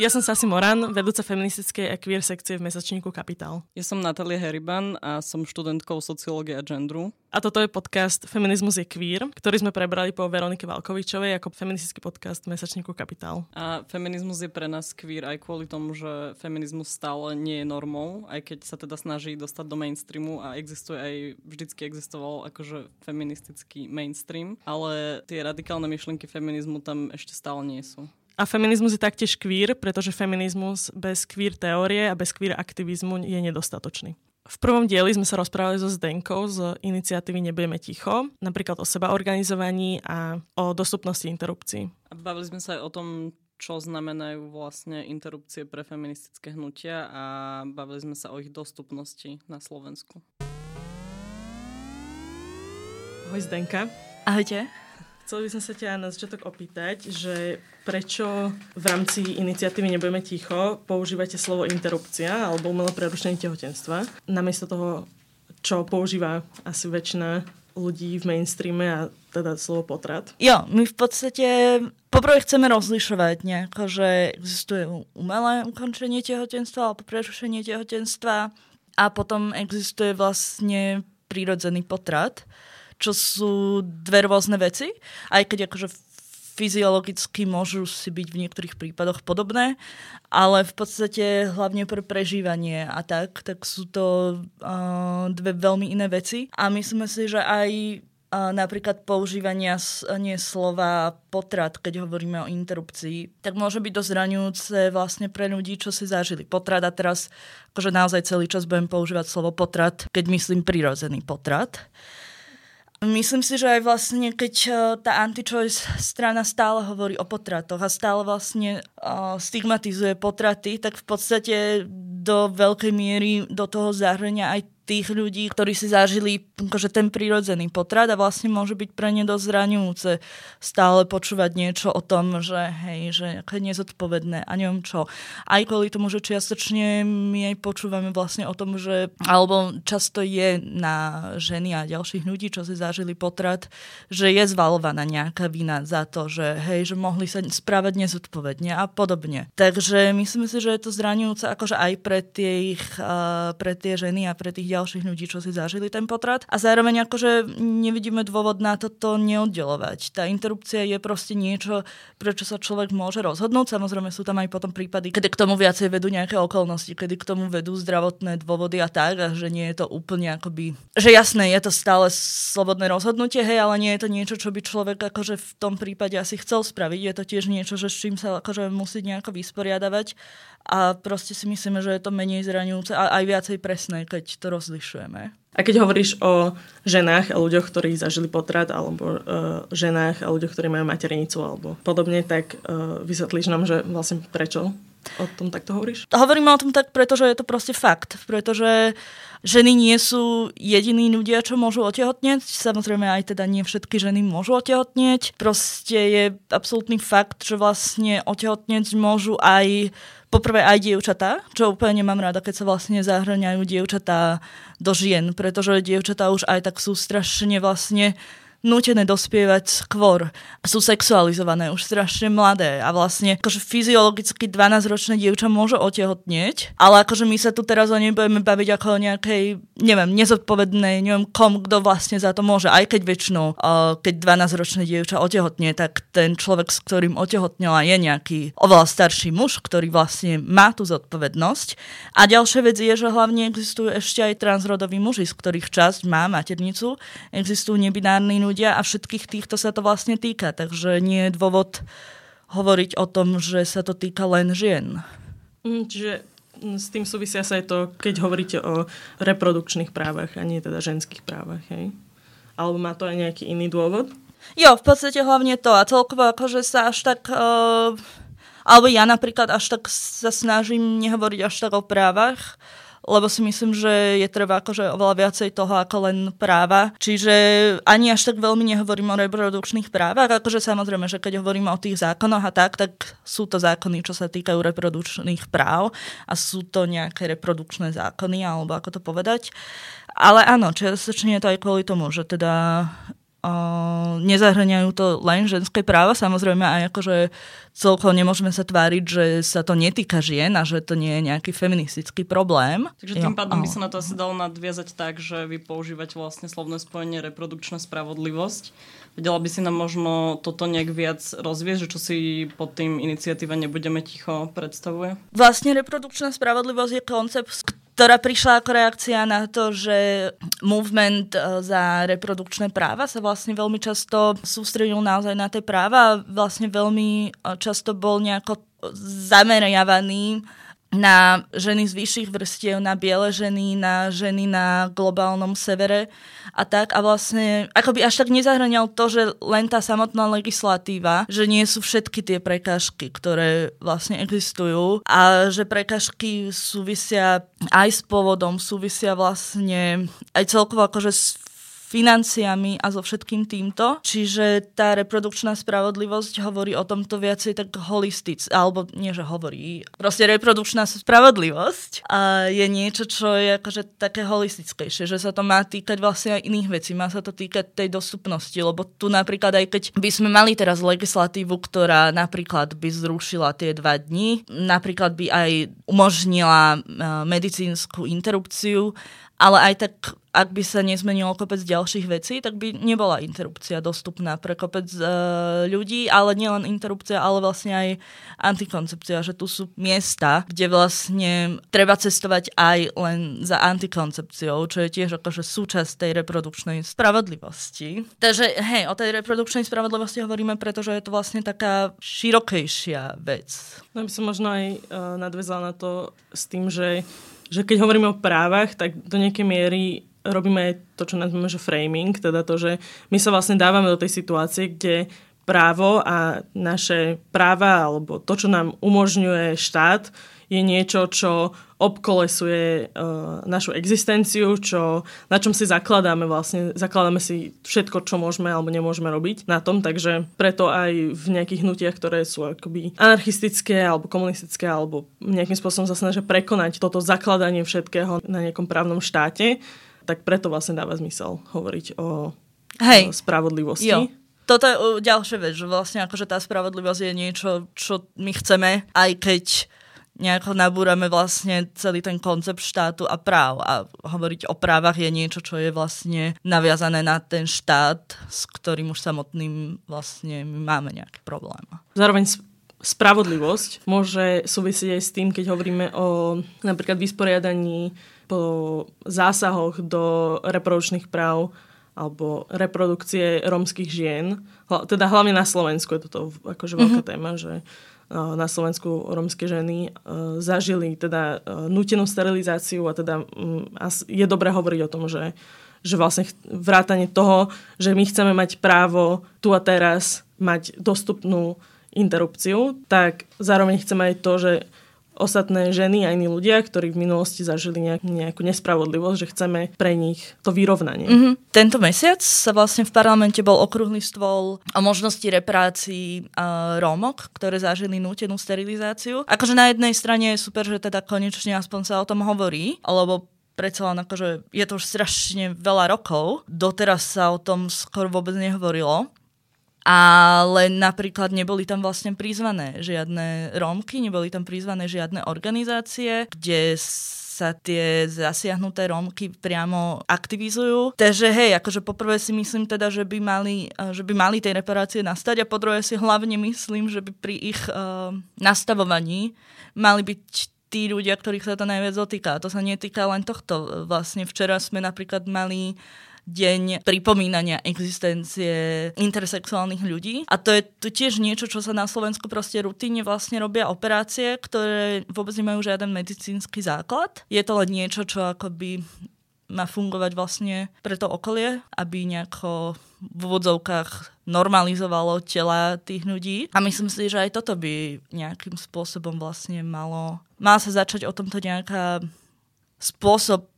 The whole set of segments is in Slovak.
Ja som Sasi Moran, vedúca feministickej a queer sekcie v mesačníku Kapitál. Ja som Natalia Heriban a som študentkou sociológie a gendru. A toto je podcast Feminizmus je queer, ktorý sme prebrali po Veronike Valkovičovej ako feministický podcast v mesačníku Kapitál. A feminizmus je pre nás queer aj kvôli tomu, že feminizmus stále nie je normou, aj keď sa teda snaží dostať do mainstreamu a existuje aj, vždycky existoval akože feministický mainstream, ale tie radikálne myšlienky feminizmu tam ešte stále nie sú. A feminizmus je taktiež queer, pretože feminizmus bez queer teórie a bez queer aktivizmu je nedostatočný. V prvom dieli sme sa rozprávali so Zdenkou z iniciatívy Nebudeme ticho, napríklad o seba organizovaní a o dostupnosti interrupcií. A bavili sme sa aj o tom, čo znamenajú vlastne interrupcie pre feministické hnutia a bavili sme sa o ich dostupnosti na Slovensku. Ahoj Zdenka. Ahojte. Chceli by som sa ťa na začiatok opýtať, že prečo v rámci iniciatívy Nebudeme ticho používate slovo interrupcia alebo umelé prerušenie tehotenstva, namiesto toho, čo používa asi väčšina ľudí v mainstreame a teda slovo potrat? Jo, my v podstate poprvé chceme rozlišovať nejako, že existuje umelé ukončenie tehotenstva alebo prerušenie tehotenstva a potom existuje vlastne prírodzený potrat čo sú dve rôzne veci, aj keď akože fyziologicky môžu si byť v niektorých prípadoch podobné, ale v podstate hlavne pre prežívanie a tak, tak sú to uh, dve veľmi iné veci. A myslíme si, že aj uh, napríklad používania nie slova potrat, keď hovoríme o interrupcii, tak môže byť dosť zraňujúce vlastne pre ľudí, čo si zažili potrat a teraz akože naozaj celý čas budem používať slovo potrat, keď myslím prirodzený potrat. Myslím si, že aj vlastne, keď e, tá anti-choice strana stále hovorí o potratoch a stále vlastne uh, stigmatizuje potraty, tak v podstate do veľkej miery do toho zahrania aj tých ľudí, ktorí si zažili akože ten prírodzený potrat a vlastne môže byť pre ne dosť zraňujúce stále počúvať niečo o tom, že hej, že je nezodpovedné a neviem čo. Aj kvôli tomu, že čiastočne my aj počúvame vlastne o tom, že alebo často je na ženy a ďalších ľudí, čo si zažili potrat, že je zvalovaná nejaká vina za to, že hej, že mohli sa správať nezodpovedne a podobne. Takže myslím si, že je to zraňujúce akože aj pre tie, uh, pre tie ženy a pre tých ďalších ďalších ľudí, čo si zažili ten potrat. A zároveň akože nevidíme dôvod na toto neoddelovať. Tá interrupcia je proste niečo, prečo sa človek môže rozhodnúť. Samozrejme sú tam aj potom prípady, kedy k tomu viacej vedú nejaké okolnosti, kedy k tomu vedú zdravotné dôvody a tak, a že nie je to úplne akoby... Že jasné, je to stále slobodné rozhodnutie, hej, ale nie je to niečo, čo by človek akože v tom prípade asi chcel spraviť. Je to tiež niečo, že s čím sa akože musí nejako vysporiadavať a proste si myslíme, že je to menej zraňujúce a aj viacej presné, keď to rozlišujeme. A keď hovoríš o ženách a ľuďoch, ktorí zažili potrat, alebo uh, ženách a ľuďoch, ktorí majú materinicu alebo podobne, tak uh, vysvetlíš nám, že vlastne prečo o tom takto hovoríš? Hovoríme o tom tak, pretože je to proste fakt. Pretože ženy nie sú jediní ľudia, čo môžu otehotnieť. Samozrejme aj teda nie všetky ženy môžu otehotnieť. Proste je absolútny fakt, že vlastne otehotnieť môžu aj poprvé aj dievčatá, čo úplne nemám rada, keď sa vlastne zahrňajú dievčatá do žien, pretože dievčatá už aj tak sú strašne vlastne nútené dospievať skôr. Sú sexualizované, už strašne mladé a vlastne akože fyziologicky 12-ročné dievča môže otehotnieť, ale akože my sa tu teraz o nej budeme baviť ako o nejakej, neviem, nezodpovednej, neviem kom, kto vlastne za to môže. Aj keď väčšinou, uh, keď 12-ročné dievča otehotnie, tak ten človek, s ktorým otehotnila, je nejaký oveľa starší muž, ktorý vlastne má tú zodpovednosť. A ďalšia vec je, že hlavne existujú ešte aj transrodoví muži, z ktorých časť má maternicu. Existujú nebinárni ľudia a všetkých týchto sa to vlastne týka, takže nie je dôvod hovoriť o tom, že sa to týka len žien. Mm, čiže mm, s tým súvisia sa aj to, keď hovoríte o reprodukčných právach a nie teda ženských právach, hej? Alebo má to aj nejaký iný dôvod? Jo, v podstate hlavne to a celkovo akože sa až tak... Uh, alebo ja napríklad až tak sa snažím nehovoriť až tak o právach, lebo si myslím, že je treba akože oveľa viacej toho ako len práva. Čiže ani až tak veľmi nehovorím o reprodukčných právach, akože samozrejme, že keď hovoríme o tých zákonoch a tak, tak sú to zákony, čo sa týkajú reprodukčných práv a sú to nejaké reprodukčné zákony, alebo ako to povedať. Ale áno, čiastočne je to aj kvôli tomu, že teda Uh, nezahrňajú to len ženské práva, samozrejme aj akože celkovo nemôžeme sa tváriť, že sa to netýka žien a že to nie je nejaký feministický problém. Takže tým pádom by sa na to asi dalo nadviazať tak, že vy používate vlastne slovné spojenie reprodukčná spravodlivosť. Vedela by si nám možno toto nejak viac rozviesť, že čo si pod tým iniciatíva Nebudeme ticho predstavuje? Vlastne reprodukčná spravodlivosť je koncept, ktorá prišla ako reakcia na to, že movement e, za reprodukčné práva sa vlastne veľmi často sústredil naozaj na tie práva a vlastne veľmi e, často bol nejako zameriavaný na ženy z vyšších vrstiev, na biele ženy, na ženy na globálnom severe a tak. A vlastne akoby až tak nezahranial to, že len tá samotná legislatíva, že nie sú všetky tie prekážky, ktoré vlastne existujú a že prekážky súvisia aj s pôvodom, súvisia vlastne aj celkovo akože s financiami a so všetkým týmto. Čiže tá reprodukčná spravodlivosť hovorí o tomto viacej tak holistic, alebo nie, že hovorí. Proste reprodukčná spravodlivosť a je niečo, čo je akože také holistickejšie, že sa to má týkať vlastne aj iných vecí, má sa to týkať tej dostupnosti, lebo tu napríklad aj keď by sme mali teraz legislatívu, ktorá napríklad by zrušila tie dva dni, napríklad by aj umožnila eh, medicínsku interrupciu ale aj tak, ak by sa nezmenilo kopec ďalších vecí, tak by nebola interrupcia dostupná pre kopec uh, ľudí, ale nielen interrupcia, ale vlastne aj antikoncepcia, že tu sú miesta, kde vlastne treba cestovať aj len za antikoncepciou, čo je tiež akože súčasť tej reprodukčnej spravodlivosti. Takže hej, o tej reprodukčnej spravodlivosti hovoríme, pretože je to vlastne taká širokejšia vec. No by som možno aj uh, nadvezala na to s tým, že že keď hovoríme o právach, tak do nejakej miery robíme to, čo nazveme, že framing, teda to, že my sa vlastne dávame do tej situácie, kde právo a naše práva alebo to, čo nám umožňuje štát, je niečo, čo obkolesuje uh, našu existenciu, čo, na čom si zakladáme vlastne, zakladáme si všetko, čo môžeme alebo nemôžeme robiť na tom, takže preto aj v nejakých hnutiach, ktoré sú akoby anarchistické alebo komunistické alebo nejakým spôsobom sa snažia prekonať toto zakladanie všetkého na nejakom právnom štáte, tak preto vlastne dáva zmysel hovoriť o, Hej. o spravodlivosti. Jo toto je ďalšia vec, že vlastne akože tá spravodlivosť je niečo, čo my chceme, aj keď nejako nabúrame vlastne celý ten koncept štátu a práv. A hovoriť o právach je niečo, čo je vlastne naviazané na ten štát, s ktorým už samotným vlastne my máme nejaký problém. Zároveň spravodlivosť môže súvisieť aj s tým, keď hovoríme o napríklad vysporiadaní po zásahoch do reprodukčných práv alebo reprodukcie rómskych žien. Teda hlavne na Slovensku je toto akože veľká mm-hmm. téma, že na Slovensku rómske ženy zažili teda nutenú sterilizáciu a teda mm, je dobré hovoriť o tom, že, že vlastne vrátanie toho, že my chceme mať právo tu a teraz mať dostupnú interrupciu, tak zároveň chceme aj to, že ostatné ženy a iní ľudia, ktorí v minulosti zažili nejak, nejakú nespravodlivosť, že chceme pre nich to vyrovnanie. Mm-hmm. Tento mesiac sa vlastne v parlamente bol okrúhly stôl o možnosti reparácií uh, Rómok, ktoré zažili nútenú sterilizáciu. Akože na jednej strane je super, že teda konečne aspoň sa o tom hovorí, alebo predsa len akože je to už strašne veľa rokov. Doteraz sa o tom skoro vôbec nehovorilo ale napríklad neboli tam vlastne prizvané žiadne Rómky, neboli tam prizvané žiadne organizácie, kde sa tie zasiahnuté Rómky priamo aktivizujú. Takže hej, akože poprvé si myslím teda, že by mali, že by mali tej reparácie nastať a po druhé si hlavne myslím, že by pri ich uh, nastavovaní mali byť tí ľudia, ktorých sa to najviac dotýka. To sa netýka len tohto. Vlastne včera sme napríklad mali deň pripomínania existencie intersexuálnych ľudí. A to je to tiež niečo, čo sa na Slovensku proste rutínne vlastne robia operácie, ktoré vôbec nemajú žiaden medicínsky základ. Je to len niečo, čo akoby má fungovať vlastne pre to okolie, aby nejako v úvodzovkách normalizovalo tela tých ľudí. A myslím si, že aj toto by nejakým spôsobom vlastne malo... Má sa začať o tomto nejaká spôsob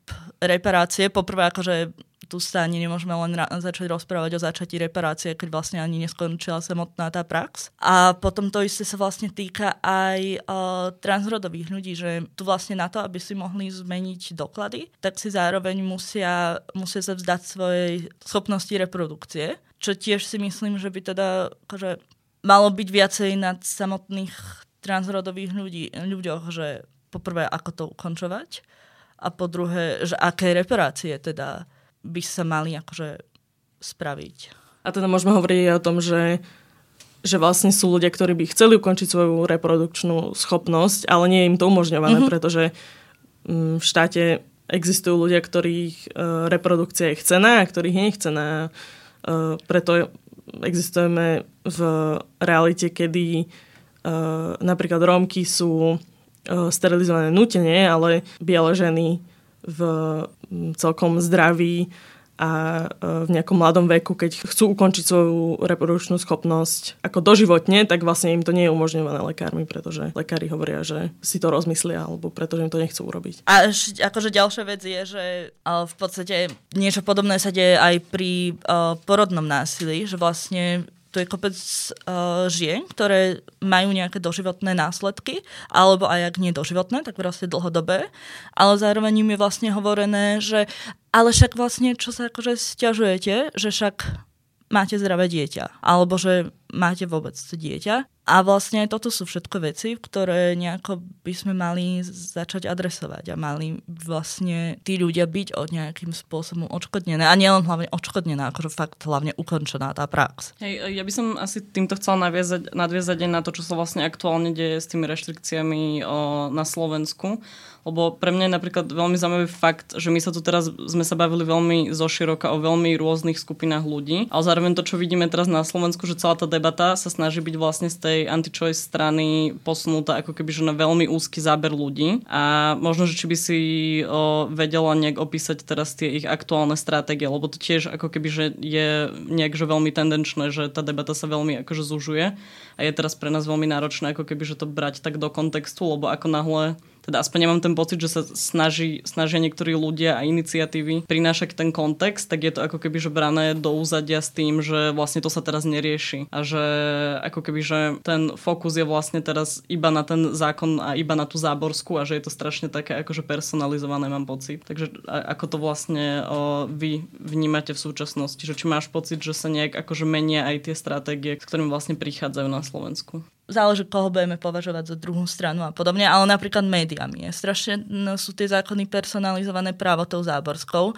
reparácie, poprvé akože tu sa ani nemôžeme len ra- začať rozprávať o začatí reparácie, keď vlastne ani neskončila samotná tá prax. A potom to isté sa vlastne týka aj uh, transrodových ľudí, že tu vlastne na to, aby si mohli zmeniť doklady, tak si zároveň musia, musia sa vzdať svojej schopnosti reprodukcie, čo tiež si myslím, že by teda akože malo byť viacej nad samotných transrodových ľudí, ľuďoch, že poprvé, ako to ukončovať a po druhé, že aké reparácie teda by sa mali akože spraviť. A teda môžeme hovoriť aj o tom, že, že vlastne sú ľudia, ktorí by chceli ukončiť svoju reprodukčnú schopnosť, ale nie je im to umožňované, mm-hmm. pretože mm, v štáte existujú ľudia, ktorých uh, reprodukcia je chcená a ktorých je chcená. Uh, preto existujeme v realite, kedy uh, napríklad Rómky sú sterilizované nutene, ale biele ženy v celkom zdraví a e, v nejakom mladom veku, keď chcú ukončiť svoju reprodukčnú schopnosť ako doživotne, tak vlastne im to nie je umožňované lekármi, pretože lekári hovoria, že si to rozmyslia, alebo pretože im to nechcú urobiť. A akože ďalšia vec je, že v podstate niečo podobné sa deje aj pri porodnom násilí, že vlastne tu je kopec uh, žien, ktoré majú nejaké doživotné následky, alebo aj ak nie doživotné, tak proste dlhodobé, ale zároveň im je vlastne hovorené, že ale však vlastne, čo sa akože stiažujete, že však máte zdravé dieťa, alebo že máte vôbec dieťa. A vlastne toto sú všetko veci, ktoré nejako by sme mali začať adresovať a mali vlastne tí ľudia byť od nejakým spôsobom odškodnené. A nielen hlavne odškodnená, akože fakt hlavne ukončená tá prax. Hej, ja by som asi týmto chcela nadviazať, nadviazať aj na to, čo sa vlastne aktuálne deje s tými reštrikciami o, na Slovensku lebo pre mňa je napríklad veľmi zaujímavý fakt, že my sa tu teraz sme sa bavili veľmi zoširoka o veľmi rôznych skupinách ľudí, ale zároveň to, čo vidíme teraz na Slovensku, že celá tá debata sa snaží byť vlastne z tej anti-choice strany posunutá ako keby že na veľmi úzky záber ľudí. A možno, že či by si o, vedela nejak opísať teraz tie ich aktuálne stratégie, lebo to tiež ako keby, že je nejak že veľmi tendenčné, že tá debata sa veľmi akože zužuje a je teraz pre nás veľmi náročné ako keby, že to brať tak do kontextu, lebo ako náhle teda aspoň nemám ten pocit, že sa snaží, snažia niektorí ľudia a iniciatívy prinášať ten kontext, tak je to ako keby že brané do úzadia s tým, že vlastne to sa teraz nerieši a že ako keby, že ten fokus je vlastne teraz iba na ten zákon a iba na tú záborskú a že je to strašne také akože personalizované, mám pocit. Takže ako to vlastne o, vy vnímate v súčasnosti, že či máš pocit, že sa nejak akože menia aj tie stratégie, s ktorými vlastne prichádzajú na Slovensku? Záleží, koho budeme považovať za druhú stranu a podobne, ale napríklad médiami. Je. Strašne no, sú tie zákony personalizované právo tou záborskou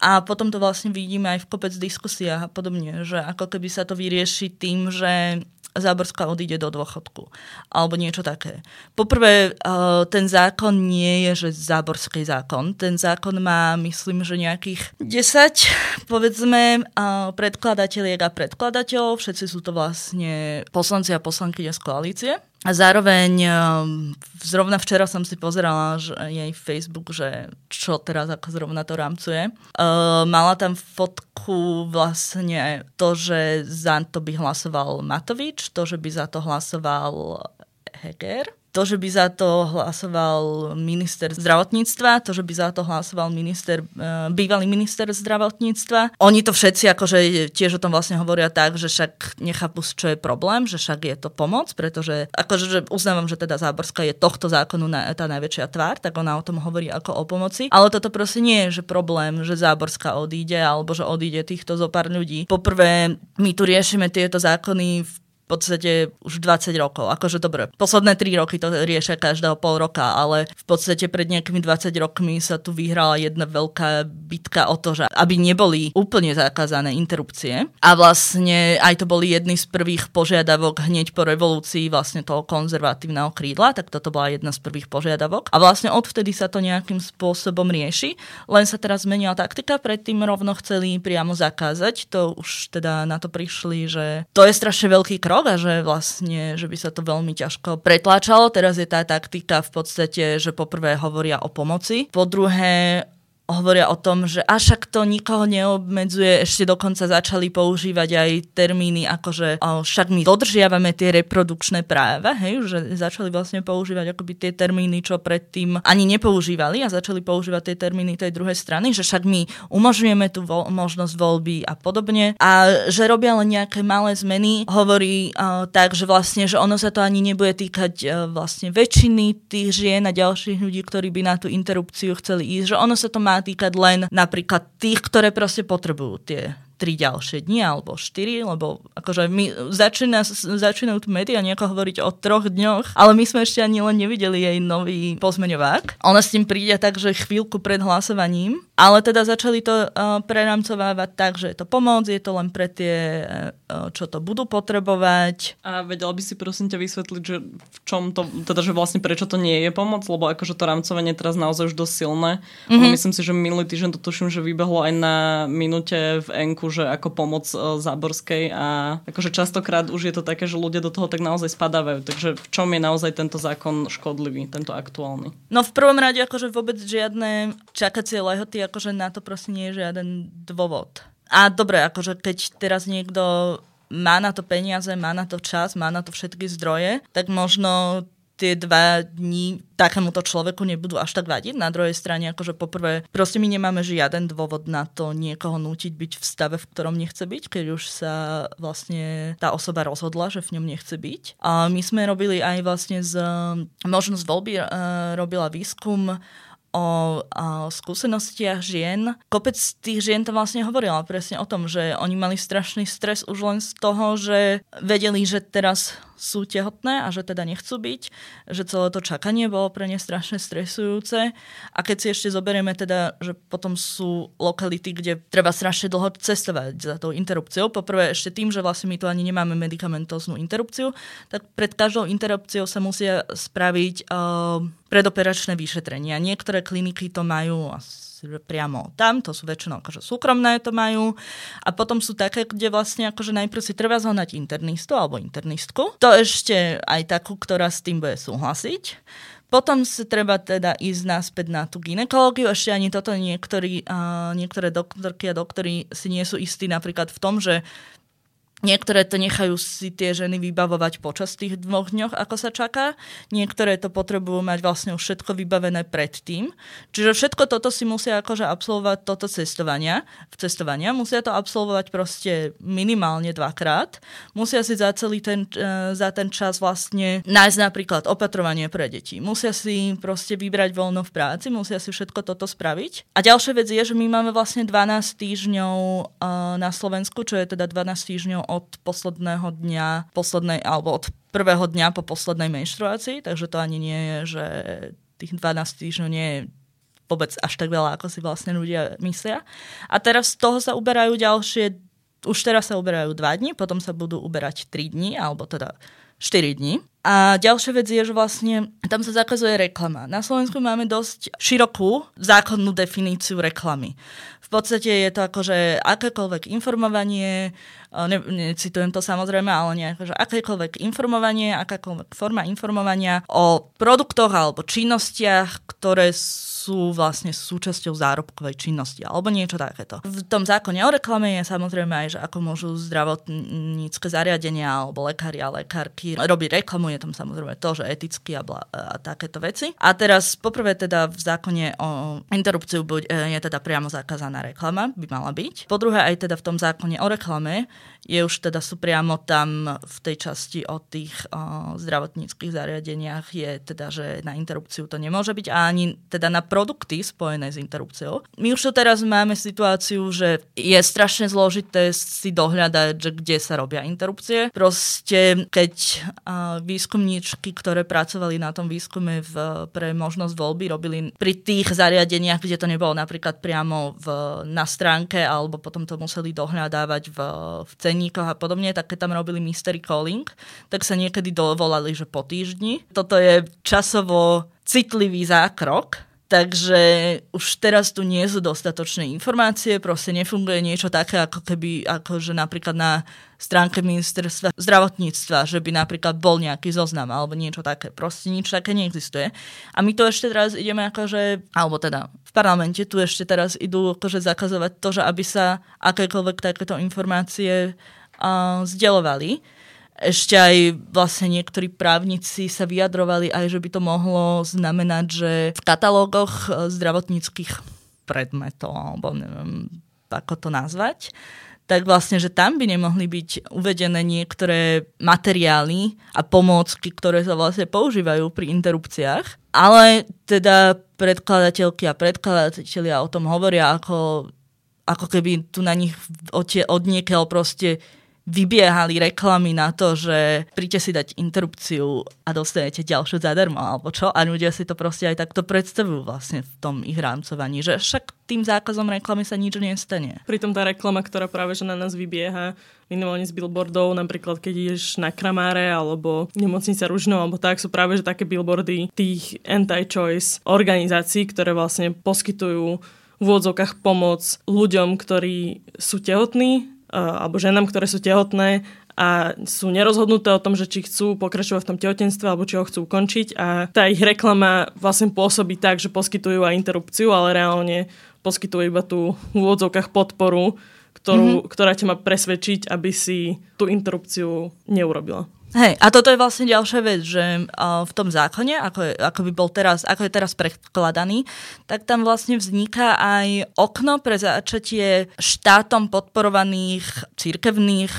a potom to vlastne vidíme aj v kopec diskusiách a podobne, že ako keby sa to vyrieši tým, že Záborská odíde do dôchodku. Alebo niečo také. Poprvé, eh, ten zákon nie je, že záborský zákon. Ten zákon má, myslím, že nejakých 10, povedzme, eh, predkladateľiek a predkladateľov. Všetci sú to vlastne poslanci a poslanky z koalície. A zároveň ehm, zrovna včera som si pozerala že jej Facebook, že čo teraz ako zrovna to rámcuje. Uh, mala tam fotku vlastne to, že za to by hlasoval Matovič, to, že by za to hlasoval Heger to, že by za to hlasoval minister zdravotníctva, to, že by za to hlasoval minister, uh, bývalý minister zdravotníctva. Oni to všetci akože tiež o tom vlastne hovoria tak, že však nechápu, čo je problém, že však je to pomoc, pretože akože že uznávam, že teda Záborská je tohto zákonu na, tá najväčšia tvár, tak ona o tom hovorí ako o pomoci. Ale toto proste nie je že problém, že Záborská odíde alebo že odíde týchto zo pár ľudí. Poprvé, my tu riešime tieto zákony v podstate už 20 rokov. Akože dobre, posledné 3 roky to riešia každého pol roka, ale v podstate pred nejakými 20 rokmi sa tu vyhrala jedna veľká bitka o to, že aby neboli úplne zakázané interrupcie. A vlastne aj to boli jedny z prvých požiadavok hneď po revolúcii vlastne toho konzervatívneho krídla, tak toto bola jedna z prvých požiadavok. A vlastne odvtedy sa to nejakým spôsobom rieši, len sa teraz zmenila taktika, predtým rovno chceli priamo zakázať, to už teda na to prišli, že to je strašne veľký krok, rok a že vlastne, že by sa to veľmi ťažko pretláčalo. Teraz je tá taktika v podstate, že poprvé hovoria o pomoci, po druhé hovoria o tom, že však to nikoho neobmedzuje, ešte dokonca začali používať aj termíny ako, že však my dodržiavame tie reprodukčné práva, hej, že začali vlastne používať akoby tie termíny, čo predtým ani nepoužívali a začali používať tie termíny tej druhej strany, že však my umožňujeme tú vo- možnosť voľby a podobne. A že robia len nejaké malé zmeny, hovorí o, tak, že vlastne, že ono sa to ani nebude týkať o, vlastne väčšiny tých žien a ďalších ľudí, ktorí by na tú interrupciu chceli ísť, že ono sa to má týkať len napríklad tých, ktoré proste potrebujú tie tri ďalšie dni alebo štyri, lebo akože my začína, začínajú tu médiá nejako hovoriť o troch dňoch, ale my sme ešte ani len nevideli jej nový pozmeňovák. Ona s tým príde tak, že chvíľku pred hlasovaním, ale teda začali to uh, tak, že je to pomoc, je to len pre tie, uh, čo to budú potrebovať. A vedela by si prosím ťa vysvetliť, že v čom to, teda že vlastne prečo to nie je pomoc, lebo akože to rámcovanie je teraz naozaj už dosť silné. Mm-hmm. Myslím si, že minulý týždeň to tuším, že vybehlo aj na minúte v Enku, že ako pomoc e, Záborskej a akože častokrát už je to také, že ľudia do toho tak naozaj spadávajú. Takže v čom je naozaj tento zákon škodlivý, tento aktuálny? No v prvom rade akože vôbec žiadne čakacie lehoty, akože na to proste nie je žiaden dôvod. A dobre, akože keď teraz niekto má na to peniaze, má na to čas, má na to všetky zdroje, tak možno tie dva dní takémuto človeku nebudú až tak vadiť. Na druhej strane, akože poprvé, proste my nemáme žiaden dôvod na to niekoho nútiť byť v stave, v ktorom nechce byť, keď už sa vlastne tá osoba rozhodla, že v ňom nechce byť. A my sme robili aj vlastne z možnosť voľby, uh, robila výskum o, o skúsenostiach žien. Kopec tých žien to vlastne hovorila presne o tom, že oni mali strašný stres už len z toho, že vedeli, že teraz sú tehotné a že teda nechcú byť, že celé to čakanie bolo pre ne strašne stresujúce. A keď si ešte zoberieme teda, že potom sú lokality, kde treba strašne dlho cestovať za tou interrupciou. Poprvé ešte tým, že vlastne my tu ani nemáme medicamentóznu interrupciu, tak pred každou interrupciou sa musia spraviť uh, predoperačné vyšetrenia. Niektoré kliniky to majú asi priamo tam, to sú väčšinou akože súkromné to majú a potom sú také, kde vlastne akože najprv si treba zohnať internistu alebo internistku. To ešte aj takú, ktorá s tým bude súhlasiť. Potom si treba teda ísť naspäť na tú ginekológiu. Ešte ani toto niektorí, uh, niektoré doktorky a doktory si nie sú istí napríklad v tom, že Niektoré to nechajú si tie ženy vybavovať počas tých dvoch dňoch, ako sa čaká. Niektoré to potrebujú mať vlastne už všetko vybavené predtým. Čiže všetko toto si musia akože absolvovať toto cestovania. V cestovania musia to absolvovať proste minimálne dvakrát. Musia si za celý ten, e, za ten čas vlastne nájsť napríklad opatrovanie pre deti. Musia si proste vybrať voľno v práci, musia si všetko toto spraviť. A ďalšia vec je, že my máme vlastne 12 týždňov e, na Slovensku, čo je teda 12 týždňov od posledného dňa, poslednej, alebo od prvého dňa po poslednej menštruácii, takže to ani nie je, že tých 12 týždňov nie je vôbec až tak veľa, ako si vlastne ľudia myslia. A teraz z toho sa uberajú ďalšie, už teraz sa uberajú 2 dní, potom sa budú uberať 3 dní, alebo teda 4 dní. A ďalšia vec je, že vlastne tam sa zakazuje reklama. Na Slovensku máme dosť širokú zákonnú definíciu reklamy. V podstate je to akože akékoľvek informovanie, ne, necitujem to samozrejme, ale nejako, že akékoľvek informovanie, akákoľvek forma informovania o produktoch alebo činnostiach, ktoré sú vlastne súčasťou zárobkovej činnosti alebo niečo takéto. V tom zákone o reklame je samozrejme aj, že ako môžu zdravotnícke zariadenia alebo lekári a lekárky robiť reklamu, je tam samozrejme to, že eticky a, bla, a takéto veci. A teraz poprvé teda v zákone o interrupciu buď, e, je teda priamo zakázaná reklama, by mala byť. Po druhé aj teda v tom zákone o reklame je už teda sú priamo tam v tej časti o tých o, zdravotníckých zariadeniach je teda, že na interrupciu to nemôže byť a ani teda na produkty spojené s interrupciou. My už to teraz máme situáciu, že je strašne zložité si dohľadať, že kde sa robia interrupcie. Proste keď a, výskumníčky, ktoré pracovali na tom výskume v, pre možnosť voľby, robili pri tých zariadeniach, kde to nebolo napríklad priamo v, na stránke alebo potom to museli dohľadávať v, v cenníkoch a podobne, tak keď tam robili mystery calling, tak sa niekedy dovolali, že po týždni. Toto je časovo citlivý zákrok, Takže už teraz tu nie sú dostatočné informácie, proste nefunguje niečo také, ako keby, ako že napríklad na stránke ministerstva zdravotníctva, že by napríklad bol nejaký zoznam alebo niečo také. Proste nič také neexistuje. A my tu ešte teraz ideme akože, alebo teda v parlamente tu ešte teraz idú akože zakazovať to, že aby sa akékoľvek takéto informácie uh, zdieľovali ešte aj vlastne niektorí právnici sa vyjadrovali aj, že by to mohlo znamenať, že v katalógoch e, zdravotníckých predmetov, alebo neviem, ako to nazvať, tak vlastne, že tam by nemohli byť uvedené niektoré materiály a pomôcky, ktoré sa vlastne používajú pri interrupciách. Ale teda predkladateľky a predkladatelia o tom hovoria, ako, ako keby tu na nich od niekiaľ proste vybiehali reklamy na to, že príďte si dať interrupciu a dostanete ďalšiu zadarmo, alebo čo? A ľudia si to proste aj takto predstavujú vlastne v tom ich rámcovaní, že však tým zákazom reklamy sa nič nestane. Pritom tá reklama, ktorá práve že na nás vybieha, minimálne z billboardov, napríklad keď ideš na Kramáre alebo nemocnica Ružno alebo tak, sú práve že také billboardy tých anti-choice organizácií, ktoré vlastne poskytujú v úvodzovkách pomoc ľuďom, ktorí sú tehotní Eh, alebo ženám, ktoré sú tehotné a sú nerozhodnuté o tom, že či chcú pokračovať v tom tehotenstve alebo či ho chcú ukončiť a tá ich reklama vlastne pôsobí tak, že poskytujú aj interrupciu, ale reálne poskytujú iba tú v úvodzovkách podporu, ktorú, mm-hmm. ktorá ťa má presvedčiť, aby si tú interrupciu neurobila. Hej, a toto je vlastne ďalšia vec, že uh, v tom zákone, ako, je, ako by bol teraz, ako je teraz prekladaný, tak tam vlastne vzniká aj okno pre začatie štátom podporovaných církevných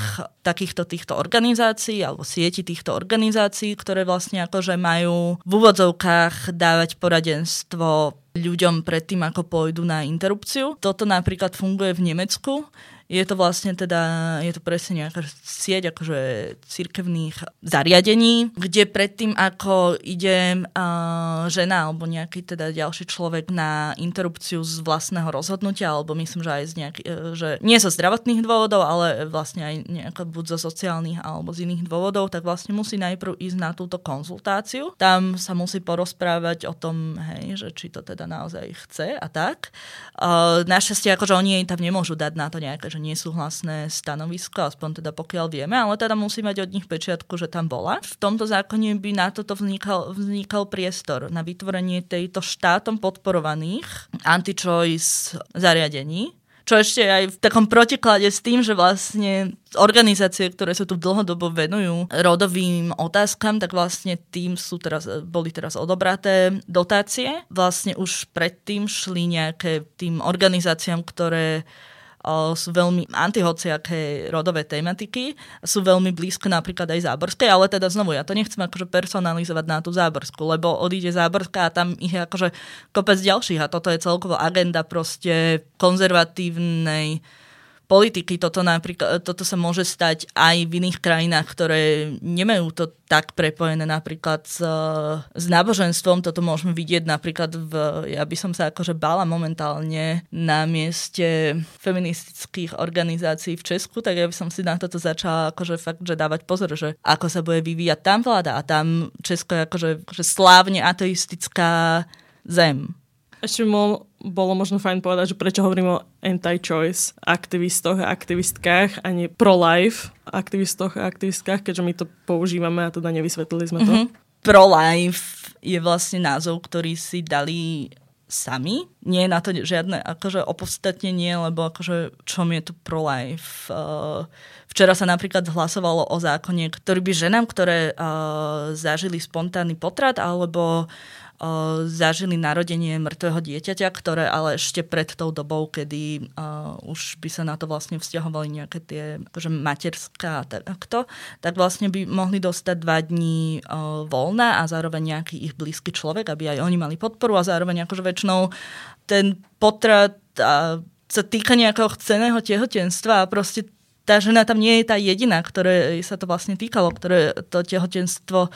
takýchto týchto organizácií alebo sieti týchto organizácií, ktoré vlastne akože majú v úvodzovkách dávať poradenstvo ľuďom predtým, ako pôjdu na interrupciu. Toto napríklad funguje v Nemecku, je to vlastne teda, je to presne nejaká sieť akože cirkevných zariadení, kde predtým, ako ide uh, žena alebo nejaký teda ďalší človek na interrupciu z vlastného rozhodnutia, alebo myslím, že aj z nejaký, uh, že nie zo zdravotných dôvodov, ale vlastne aj nejako buď zo sociálnych alebo z iných dôvodov, tak vlastne musí najprv ísť na túto konzultáciu. Tam sa musí porozprávať o tom, hej, že či to teda naozaj chce a tak. Uh, našťastie, akože oni jej tam nemôžu dať na to nejaké, že nesúhlasné stanovisko, aspoň teda pokiaľ vieme, ale teda musí mať od nich pečiatku, že tam bola. V tomto zákone by na toto vznikal, vznikal priestor na vytvorenie tejto štátom podporovaných anti-choice zariadení, čo ešte aj v takom protiklade s tým, že vlastne organizácie, ktoré sa tu dlhodobo venujú rodovým otázkam, tak vlastne tým sú teraz, boli teraz odobraté dotácie. Vlastne už predtým šli nejaké tým organizáciám, ktoré sú veľmi antihociaké rodové tematiky, sú veľmi blízko napríklad aj záborskej, ale teda znovu, ja to nechcem akože personalizovať na tú záborskú, lebo odíde záborská a tam ich je akože kopec ďalších a toto je celkovo agenda proste konzervatívnej politiky. Toto, napríklad, toto sa môže stať aj v iných krajinách, ktoré nemajú to tak prepojené napríklad s, s náboženstvom. Toto môžeme vidieť napríklad v, ja by som sa akože bála momentálne na mieste feministických organizácií v Česku, tak ja by som si na toto začala akože fakt, že dávať pozor, že ako sa bude vyvíjať tam vláda a tam Česko je akože že slávne ateistická zem. Ešte bolo možno fajn povedať, že prečo hovorím o anti-choice aktivistoch a aktivistkách a nie pro-life aktivistoch a aktivistkách, keďže my to používame a teda nevysvetlili sme to. Mm-hmm. Pro-life je vlastne názov, ktorý si dali sami. Nie je na to žiadne akože opodstatnenie, lebo akože čom je tu pro-life. Uh, včera sa napríklad hlasovalo o zákone, ktorý by ženám, ktoré uh, zažili spontánny potrat alebo zažili narodenie mŕtvého dieťaťa, ktoré ale ešte pred tou dobou, kedy uh, už by sa na to vlastne vzťahovali nejaké tie akože materská takto, tak vlastne by mohli dostať dva dní uh, voľna a zároveň nejaký ich blízky človek, aby aj oni mali podporu a zároveň akože väčšinou ten potrat a sa týka nejakého chceného tehotenstva a proste tá žena tam nie je tá jediná, ktoré sa to vlastne týkalo, ktoré to tehotenstvo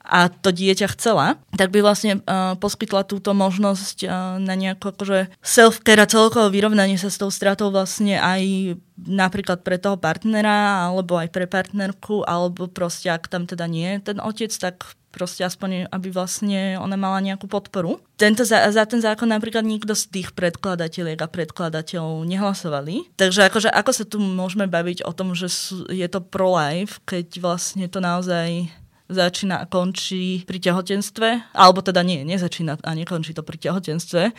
a to dieťa chcela, tak by vlastne uh, poskytla túto možnosť uh, na nejako akože self-care a celkovo vyrovnanie sa s tou stratou vlastne aj napríklad pre toho partnera, alebo aj pre partnerku, alebo proste ak tam teda nie je ten otec, tak proste aspoň, aby vlastne ona mala nejakú podporu. Tento za, za ten zákon napríklad nikto z tých predkladateľiek a predkladateľov nehlasovali. Takže akože, ako sa tu môžeme baviť o tom, že sú, je to pro-life, keď vlastne to naozaj začína a končí pri tehotenstve, alebo teda nie, nezačína a nekončí to pri tehotenstve.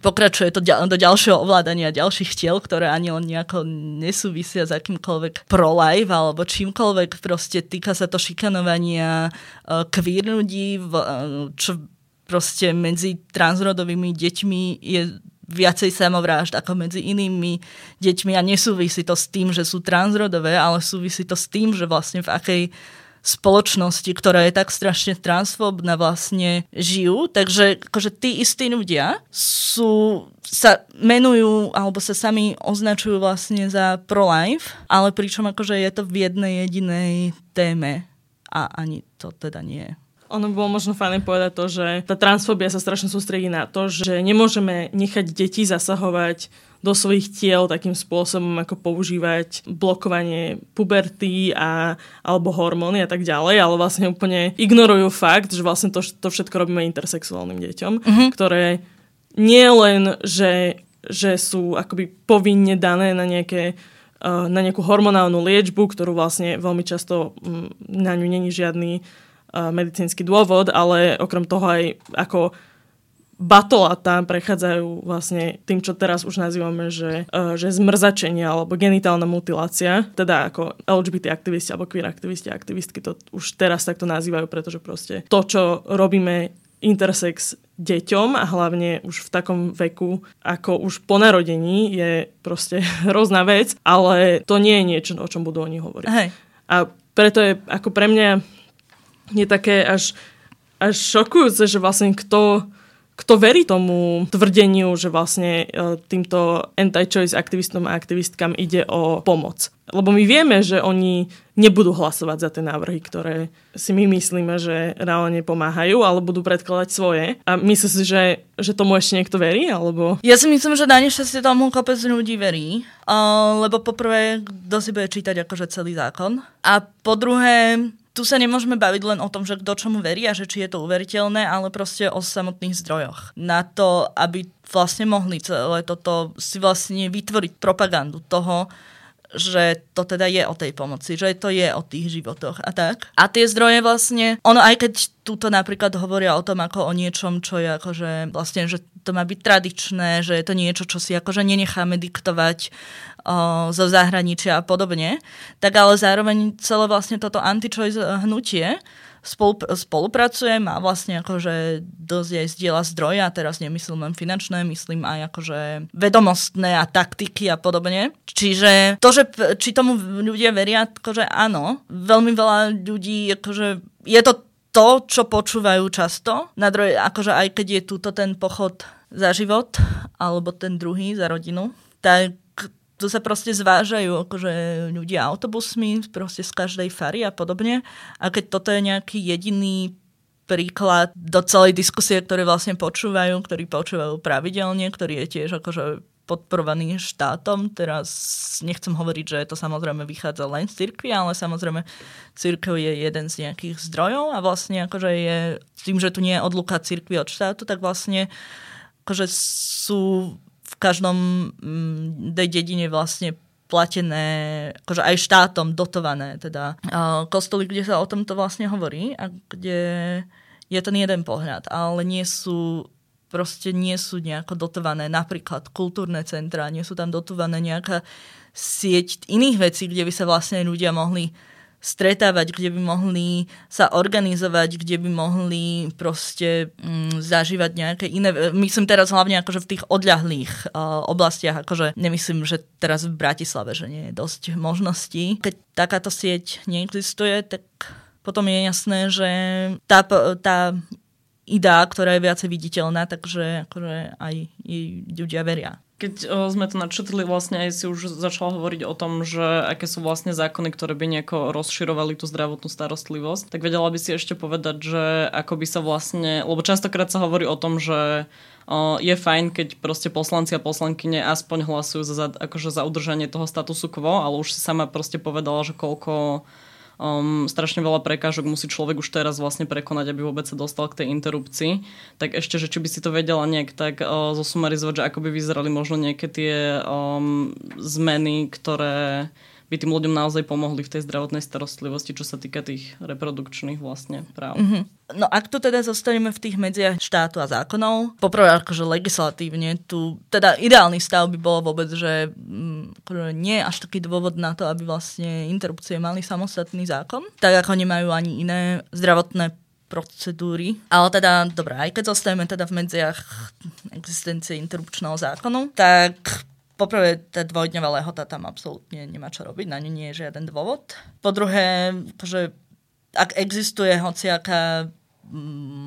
Pokračuje to do ďalšieho ovládania ďalších tiel, ktoré ani len nejako nesúvisia s akýmkoľvek pro-life alebo čímkoľvek. Proste týka sa to šikanovania uh, queer ľudí, uh, čo proste medzi transrodovými deťmi je viacej samovrážd ako medzi inými deťmi a nesúvisí to s tým, že sú transrodové, ale súvisí to s tým, že vlastne v akej spoločnosti, ktorá je tak strašne transfóbna vlastne žijú. Takže akože tí istí ľudia sú, sa menujú alebo sa sami označujú vlastne za pro-life, ale pričom akože je to v jednej jedinej téme a ani to teda nie je. Ono bolo možno fajné povedať to, že tá transfóbia sa strašne sústredí na to, že nemôžeme nechať deti zasahovať do svojich tiel takým spôsobom, ako používať blokovanie puberty a, alebo hormóny a tak ďalej, ale vlastne úplne ignorujú fakt, že vlastne to, to všetko robíme intersexuálnym deťom, uh-huh. ktoré nie len, že, že sú akoby povinne dané na nejaké uh, na nejakú hormonálnu liečbu, ktorú vlastne veľmi často um, na ňu není žiadny uh, medicínsky dôvod, ale okrem toho aj ako tam prechádzajú vlastne tým, čo teraz už nazývame, že, uh, že zmrzačenie alebo genitálna mutilácia, teda ako LGBT aktivisti alebo queer aktivisti a aktivistky to už teraz takto nazývajú, pretože proste to, čo robíme intersex deťom a hlavne už v takom veku, ako už po narodení, je proste hrozná vec, ale to nie je niečo, o čom budú oni hovoriť. Hej. A preto je ako pre mňa je také až, až šokujúce, že vlastne kto kto verí tomu tvrdeniu, že vlastne e, týmto anti-choice aktivistom a aktivistkám ide o pomoc. Lebo my vieme, že oni nebudú hlasovať za tie návrhy, ktoré si my myslíme, že reálne pomáhajú, ale budú predkladať svoje. A myslím si, že, že tomu ešte niekto verí? Alebo... Ja si myslím, že na nešťastie tomu kopec ľudí verí. Uh, lebo poprvé, kto si bude čítať akože celý zákon. A po druhé, tu sa nemôžeme baviť len o tom, že kto čomu verí a že či je to uveriteľné, ale proste o samotných zdrojoch. Na to, aby vlastne mohli celé toto si vlastne vytvoriť propagandu toho, že to teda je o tej pomoci, že to je o tých životoch a tak. A tie zdroje vlastne, ono aj keď túto napríklad hovoria o tom ako o niečom, čo je akože vlastne, že to má byť tradičné, že je to niečo, čo si akože nenecháme diktovať o, zo zahraničia a podobne, tak ale zároveň celé vlastne toto anti-choice hnutie spolup- spolupracuje, má vlastne akože dosť aj zdieľa zdroje, a teraz nemyslím len finančné, myslím aj akože vedomostné a taktiky a podobne. Čiže to, že či tomu ľudia veria, akože áno, veľmi veľa ľudí, akože je to to, čo počúvajú často. Na druhej, akože aj keď je túto ten pochod za život, alebo ten druhý za rodinu, tak tu sa proste zvážajú akože ľudia autobusmi proste z každej fary a podobne. A keď toto je nejaký jediný príklad do celej diskusie, ktoré vlastne počúvajú, ktorí počúvajú pravidelne, ktorý je tiež akože podporovaný štátom. Teraz nechcem hovoriť, že to samozrejme vychádza len z cirkvi, ale samozrejme cirkev je jeden z nejakých zdrojov a vlastne akože je tým, že tu nie je odluka cirkvi od štátu, tak vlastne akože sú každom mm, dedine vlastne platené, akože aj štátom dotované, teda kostoly, kde sa o tomto vlastne hovorí a kde je ten jeden pohľad, ale nie sú proste nie sú nejako dotované napríklad kultúrne centra, nie sú tam dotované nejaká sieť iných vecí, kde by sa vlastne ľudia mohli stretávať, kde by mohli sa organizovať, kde by mohli proste mm, zažívať nejaké iné... Myslím teraz hlavne akože v tých odľahlých uh, oblastiach, akože nemyslím, že teraz v Bratislave, že nie je dosť možností. Keď takáto sieť neexistuje, tak potom je jasné, že tá, tá idea, ktorá je viacej viditeľná, takže akože aj jej ľudia veria. Keď o, sme to načetli, vlastne aj si už začal hovoriť o tom, že aké sú vlastne zákony, ktoré by nejako rozširovali tú zdravotnú starostlivosť, tak vedela by si ešte povedať, že ako by sa vlastne, lebo častokrát sa hovorí o tom, že o, je fajn, keď proste poslanci a poslankyne aspoň hlasujú za, akože za udržanie toho statusu quo, ale už si sama proste povedala, že koľko um, strašne veľa prekážok musí človek už teraz vlastne prekonať, aby vôbec sa dostal k tej interrupcii. Tak ešte, že či by si to vedela nejak tak uh, zosumarizovať, že ako by vyzerali možno nejaké tie um, zmeny, ktoré by tým ľuďom naozaj pomohli v tej zdravotnej starostlivosti, čo sa týka tých reprodukčných vlastne práv. Mm-hmm. No ak tu teda zostaneme v tých medziach štátu a zákonov, poprvé akože legislatívne tu, teda ideálny stav by bolo vôbec, že mm, akože nie je až taký dôvod na to, aby vlastne interrupcie mali samostatný zákon, tak ako nemajú ani iné zdravotné procedúry. Ale teda, dobré, aj keď zostaneme teda v medziach existencie interrupčného zákonu, tak Poprvé, tá dvojdňová lehota tam absolútne nemá čo robiť, na ňu nie je žiaden dôvod. Po druhé, že ak existuje hociaká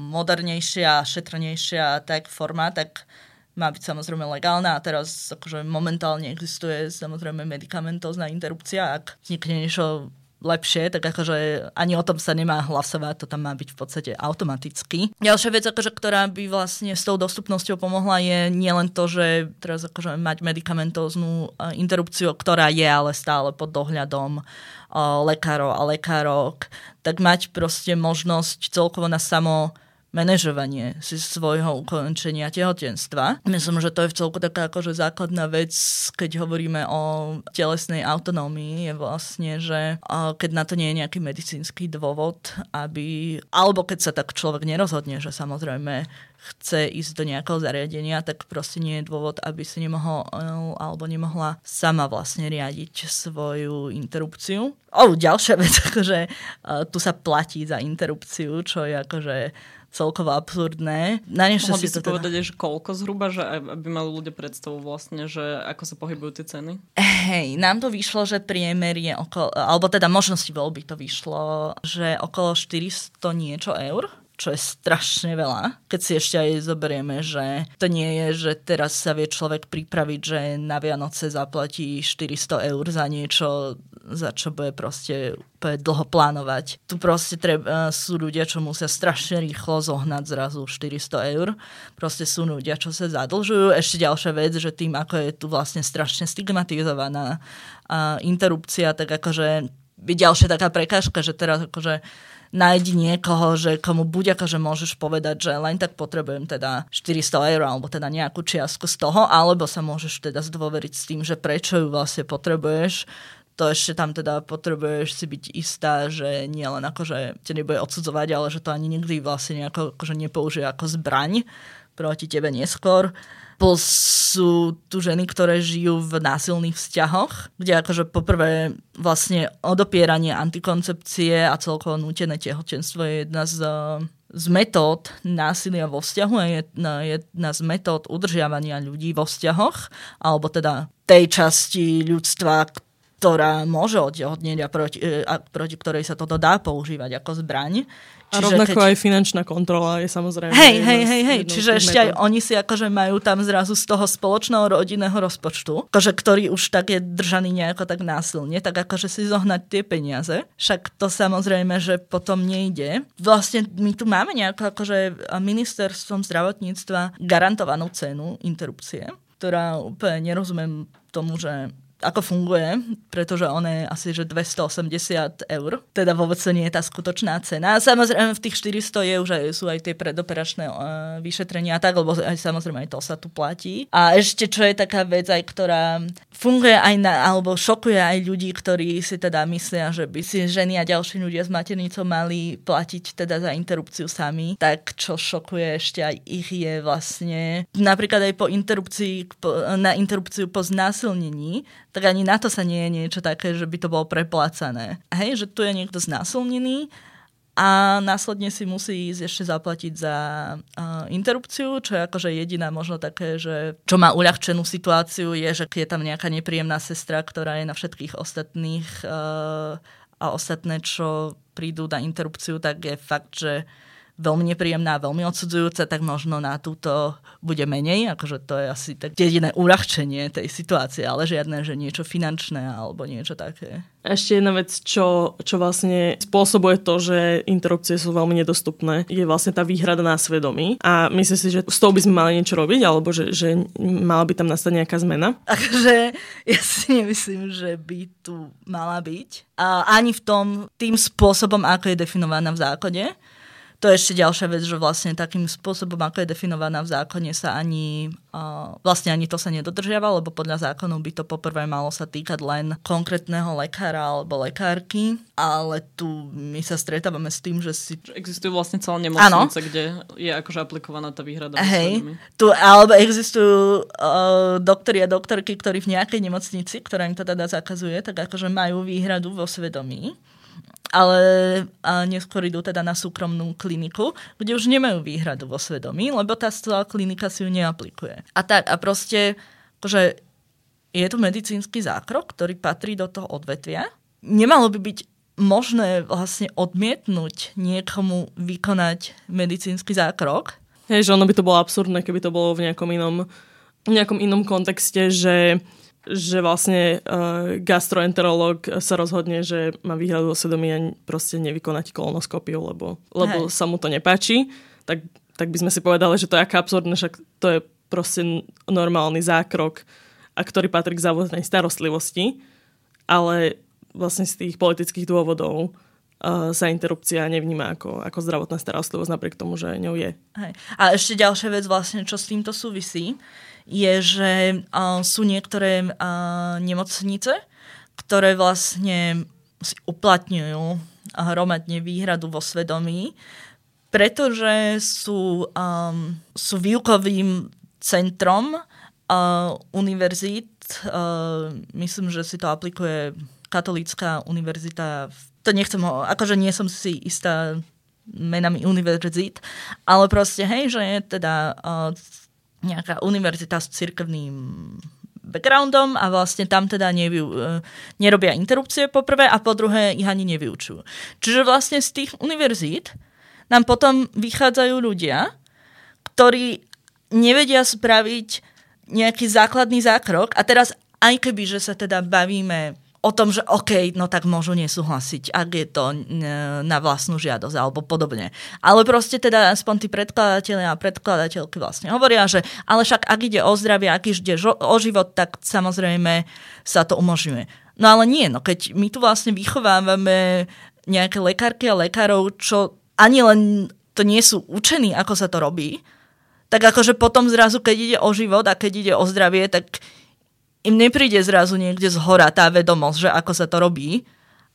modernejšia, šetrnejšia tak forma, tak má byť samozrejme legálna a teraz akože momentálne existuje samozrejme medikamentozná interrupcia, ak vznikne niečo lepšie, tak akože ani o tom sa nemá hlasovať, to tam má byť v podstate automaticky. Ďalšia vec, akože, ktorá by vlastne s tou dostupnosťou pomohla je nielen to, že teraz akože mať medikamentóznu e, interrupciu, ktorá je ale stále pod dohľadom uh, lekárov a lekárok, tak mať proste možnosť celkovo na samo manažovanie si svojho ukončenia tehotenstva. Myslím, že to je v celku taká akože základná vec, keď hovoríme o telesnej autonómii, je vlastne, že keď na to nie je nejaký medicínsky dôvod, aby, alebo keď sa tak človek nerozhodne, že samozrejme chce ísť do nejakého zariadenia, tak proste nie je dôvod, aby si nemohol alebo nemohla sama vlastne riadiť svoju interrupciu. O, ďalšia vec, akože tu sa platí za interrupciu, čo je akože celkovo absurdné. Na Mohla by si to teda... povedať, že koľko zhruba, že aby mali ľudia predstavu vlastne, že ako sa pohybujú tie ceny? Hej, nám to vyšlo, že priemer je okolo, alebo teda možnosti voľby to vyšlo, že okolo 400 niečo eur čo je strašne veľa. Keď si ešte aj zoberieme, že to nie je, že teraz sa vie človek pripraviť, že na Vianoce zaplatí 400 eur za niečo, za čo bude proste úplne dlho plánovať. Tu proste treba, sú ľudia, čo musia strašne rýchlo zohnať zrazu 400 eur. Proste sú ľudia, čo sa zadlžujú. Ešte ďalšia vec, že tým, ako je tu vlastne strašne stigmatizovaná interrupcia, tak akože by ďalšia taká prekážka, že teraz akože nájdi niekoho, že komu buď akože môžeš povedať, že len tak potrebujem teda 400 eur alebo teda nejakú čiastku z toho, alebo sa môžeš teda zdôveriť s tým, že prečo ju vlastne potrebuješ, to ešte tam teda potrebuješ si byť istá, že nie len akože ťa nebude odsudzovať, ale že to ani nikdy vlastne nejako, akože nepoužije ako zbraň proti tebe neskôr. Plus sú tu ženy, ktoré žijú v násilných vzťahoch, kde akože poprvé vlastne odopieranie antikoncepcie a celkovo nútené tehotenstvo je jedna z, z metód násilia vo vzťahu a je jedna z metód udržiavania ľudí vo vzťahoch, alebo teda tej časti ľudstva, ktorá môže odtehotnieť a proti, e, a proti ktorej sa toto dá používať ako zbraň. Čiže a rovnako keď... aj finančná kontrola je samozrejme... Hej, hej, hej, hej. Čiže ešte aj oni si akože majú tam zrazu z toho spoločného rodinného rozpočtu, akože ktorý už tak je držaný nejako tak násilne, tak akože si zohnať tie peniaze. Však to samozrejme, že potom nejde. Vlastne my tu máme nejako akože ministerstvom zdravotníctva garantovanú cenu interrupcie, ktorá úplne nerozumiem tomu, že ako funguje, pretože on je asi že 280 eur. Teda vôbec nie je tá skutočná cena. Samozrejme v tých 400 je už aj, sú aj tie predoperačné uh, vyšetrenia a tak, lebo aj samozrejme aj to sa tu platí. A ešte čo je taká vec aj, ktorá funguje aj na, alebo šokuje aj ľudí, ktorí si teda myslia, že by si ženy a ďalší ľudia s maternicou mali platiť teda za interrupciu sami, tak čo šokuje ešte aj ich je vlastne napríklad aj po interrupcii, na interrupciu po znásilnení tak ani na to sa nie je niečo také, že by to bolo preplácané. Hej, že tu je niekto znásilnený a následne si musí ísť ešte zaplatiť za uh, interrupciu, čo je akože jediná možno také, že čo má uľahčenú situáciu je, že je tam nejaká nepríjemná sestra, ktorá je na všetkých ostatných uh, a ostatné, čo prídu na interrupciu, tak je fakt, že veľmi nepríjemná, veľmi odsudzujúca, tak možno na túto bude menej. Akože to je asi tak jediné uľahčenie tej situácie, ale žiadne, že niečo finančné alebo niečo také. Ešte jedna vec, čo, čo vlastne spôsobuje to, že interrupcie sú veľmi nedostupné, je vlastne tá výhrada na svedomí. A myslím si, že s tou by sme mali niečo robiť, alebo že, že mala by tam nastať nejaká zmena. Takže ja si nemyslím, že by tu mala byť. A ani v tom, tým spôsobom, ako je definovaná v zákone to je ešte ďalšia vec, že vlastne takým spôsobom, ako je definovaná v zákone, sa ani, uh, vlastne ani to sa nedodržiava, lebo podľa zákonu by to poprvé malo sa týkať len konkrétneho lekára alebo lekárky, ale tu my sa stretávame s tým, že si... Existujú vlastne celé nemocnice, kde je akože aplikovaná tá výhrada. Hej, tu, alebo existujú uh, doktori a doktorky, ktorí v nejakej nemocnici, ktorá im to teda zakazuje, tak akože majú výhradu vo svedomí ale neskôr idú teda na súkromnú kliniku, kde už nemajú výhradu vo svedomí, lebo tá klinika si ju neaplikuje. A tak, a proste, že je tu medicínsky zákrok, ktorý patrí do toho odvetvia. Nemalo by byť možné vlastne odmietnúť niekomu vykonať medicínsky zákrok. Hej, že ono by to bolo absurdné, keby to bolo v nejakom inom, nejakom inom kontexte, že že vlastne uh, gastroenterológ sa rozhodne, že má výhradu o svedomí a proste nevykonať kolonoskopiu, lebo, lebo sa mu to nepáči, tak, tak by sme si povedali, že to je aká absurdné, však to je proste normálny zákrok, a ktorý patrí k závodnej starostlivosti, ale vlastne z tých politických dôvodov sa interrupcia nevníma ako, ako zdravotná starostlivosť, napriek tomu, že ňou je. Hej. A ešte ďalšia vec vlastne, čo s týmto súvisí, je, že uh, sú niektoré uh, nemocnice, ktoré vlastne si uplatňujú hromadne výhradu vo svedomí, pretože sú, um, sú výukovým centrom uh, univerzít. Uh, myslím, že si to aplikuje katolícka univerzita. To nechcem ho, akože nie som si istá menami univerzít, ale proste, hej, že je teda uh, nejaká univerzita s cirkevným backgroundom a vlastne tam teda nevyu, e, nerobia interrupcie po prvé a po druhé ich ani nevyučujú. Čiže vlastne z tých univerzít nám potom vychádzajú ľudia, ktorí nevedia spraviť nejaký základný zákrok a teraz aj keby, že sa teda bavíme o tom, že OK, no tak môžu nesúhlasiť, ak je to na vlastnú žiadosť alebo podobne. Ale proste teda aspoň tí predkladateľe a predkladateľky vlastne hovoria, že ale však ak ide o zdravie, ak ide o život, tak samozrejme sa to umožňuje. No ale nie, no keď my tu vlastne vychovávame nejaké lekárky a lekárov, čo ani len to nie sú učení, ako sa to robí, tak akože potom zrazu, keď ide o život a keď ide o zdravie, tak im nepríde zrazu niekde z hora tá vedomosť, že ako sa to robí,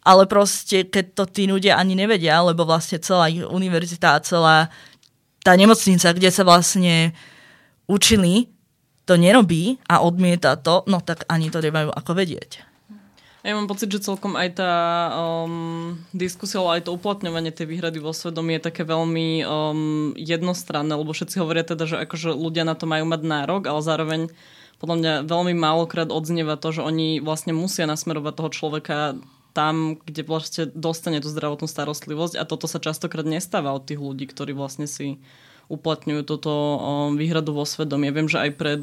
ale proste, keď to tí ľudia ani nevedia, lebo vlastne celá univerzita a celá tá nemocnica, kde sa vlastne učili, to nerobí a odmieta to, no tak ani to nemajú ako vedieť. Ja mám pocit, že celkom aj tá um, diskusia, ale aj to uplatňovanie tej výhrady vo svedomí je také veľmi um, jednostranné, lebo všetci hovoria teda, že akože ľudia na to majú mať nárok, ale zároveň podľa mňa veľmi málokrát odznieva to, že oni vlastne musia nasmerovať toho človeka tam, kde vlastne dostane tú zdravotnú starostlivosť a toto sa častokrát nestáva od tých ľudí, ktorí vlastne si uplatňujú toto výhradu vo svedomí. Ja viem, že aj pred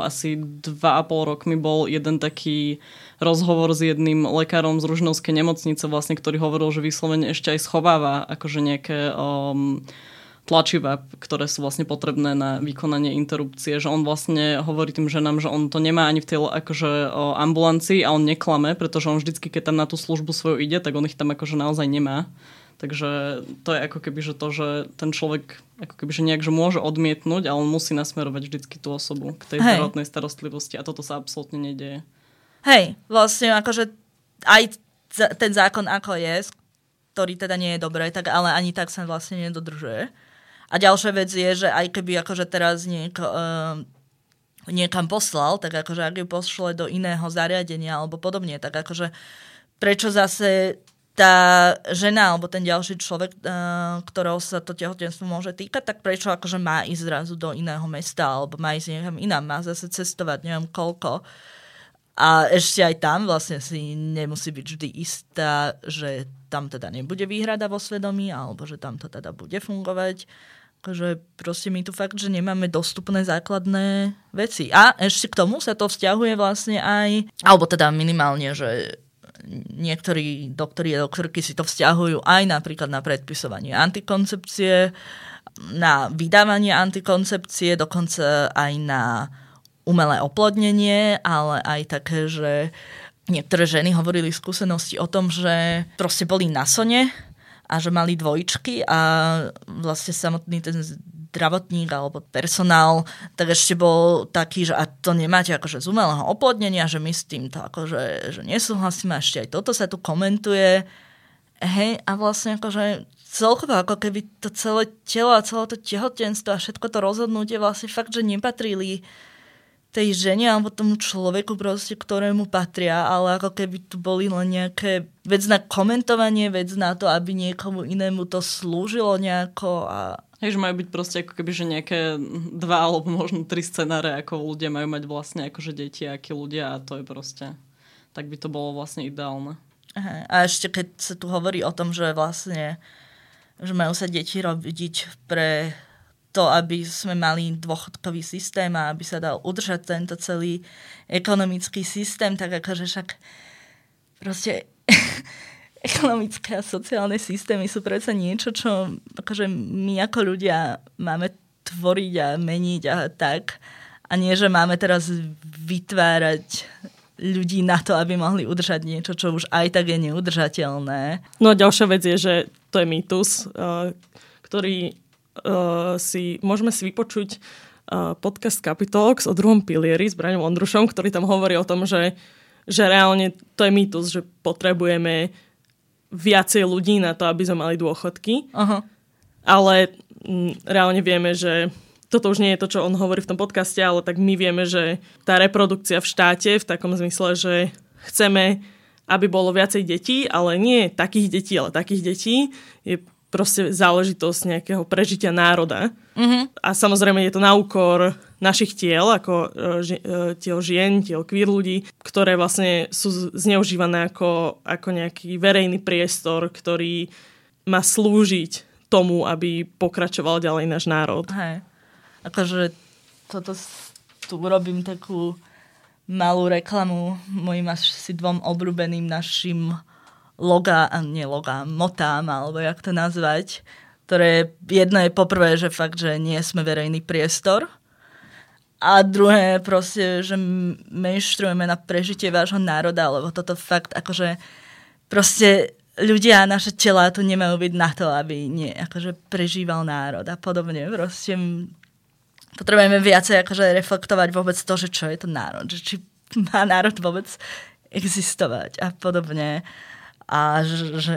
asi dva a pol rokmi bol jeden taký rozhovor s jedným lekárom z Ružnovskej nemocnice, vlastne, ktorý hovoril, že vyslovene ešte aj schováva akože nejaké um, tlačiva, ktoré sú vlastne potrebné na vykonanie interrupcie, že on vlastne hovorí tým ženám, že on to nemá ani v tej akože, o, ambulancii a on neklame, pretože on vždycky, keď tam na tú službu svoju ide, tak on ich tam akože naozaj nemá. Takže to je ako keby, že to, že ten človek ako keby, že nejak, že môže odmietnúť, ale on musí nasmerovať vždycky tú osobu k tej Hej. zdravotnej starostlivosti a toto sa absolútne nedieje. Hej, vlastne akože aj ten zákon ako je, ktorý teda nie je dobré, tak ale ani tak sa vlastne nedodržuje. A ďalšia vec je, že aj keby akože teraz nieko, uh, niekam poslal, tak akože ak ju pošle do iného zariadenia alebo podobne, tak akože prečo zase tá žena alebo ten ďalší človek, uh, ktorého sa to tehotenstvo môže týkať, tak prečo akože má ísť zrazu do iného mesta alebo má ísť niekam inám, má zase cestovať neviem koľko. A ešte aj tam vlastne si nemusí byť vždy istá, že tam teda nebude výhrada vo svedomí, alebo že tam to teda bude fungovať. Takže proste my tu fakt, že nemáme dostupné základné veci. A ešte k tomu sa to vzťahuje vlastne aj, alebo teda minimálne, že niektorí doktori a doktorky si to vzťahujú aj napríklad na predpisovanie antikoncepcie, na vydávanie antikoncepcie, dokonca aj na umelé oplodnenie, ale aj také, že niektoré ženy hovorili skúsenosti o tom, že proste boli na sone a že mali dvojčky a vlastne samotný ten zdravotník alebo personál, tak ešte bol taký, že a to nemáte akože z umelého oplodnenia, že my s týmto akože že nesúhlasíme, ešte aj toto sa tu komentuje. Hej, a vlastne akože celkovo ako keby to celé telo a celé to tehotenstvo a všetko to rozhodnutie vlastne fakt, že nepatrili tej žene alebo tomu človeku proste, ktorému patria, ale ako keby tu boli len nejaké vec na komentovanie, vec na to, aby niekomu inému to slúžilo nejako a Hej, že majú byť proste ako keby, že nejaké dva alebo možno tri scenáre, ako ľudia majú mať vlastne akože deti, akí ľudia a to je proste, tak by to bolo vlastne ideálne. Aha. A ešte keď sa tu hovorí o tom, že vlastne že majú sa deti robiť pre to, aby sme mali dôchodkový systém a aby sa dal udržať tento celý ekonomický systém, tak akože však proste ekonomické a sociálne systémy sú predsa niečo, čo akože my ako ľudia máme tvoriť a meniť a tak. A nie, že máme teraz vytvárať ľudí na to, aby mohli udržať niečo, čo už aj tak je neudržateľné. No a ďalšia vec je, že to je mýtus, uh, ktorý uh, si, môžeme si vypočuť uh, podcast Capitalx o druhom pilieri s Braňom Ondrušom, ktorý tam hovorí o tom, že, že reálne to je mýtus, že potrebujeme viacej ľudí na to, aby sme mali dôchodky. Aha. Ale m, reálne vieme, že toto už nie je to, čo on hovorí v tom podcaste, ale tak my vieme, že tá reprodukcia v štáte v takom zmysle, že chceme, aby bolo viacej detí, ale nie takých detí, ale takých detí, je proste záležitosť nejakého prežitia národa. Mm-hmm. A samozrejme je to na úkor našich tiel, ako uh, ži, uh, tiel žien, tiel queer ľudí, ktoré vlastne sú zneužívané ako, ako nejaký verejný priestor, ktorý má slúžiť tomu, aby pokračoval ďalej náš národ. Hej. Akože toto tu urobím takú malú reklamu mojim asi dvom obľúbeným našim loga, a nie loga, motám, alebo jak to nazvať, ktoré jedno je poprvé, že fakt, že nie sme verejný priestor, a druhé proste, že menštrujeme na prežitie vášho národa, lebo toto fakt akože proste ľudia a naše tela tu nemajú byť na to, aby nie, akože prežíval národ a podobne. Proste potrebujeme viacej akože reflektovať vôbec to, že čo je to národ, že či má národ vôbec existovať a podobne a že, že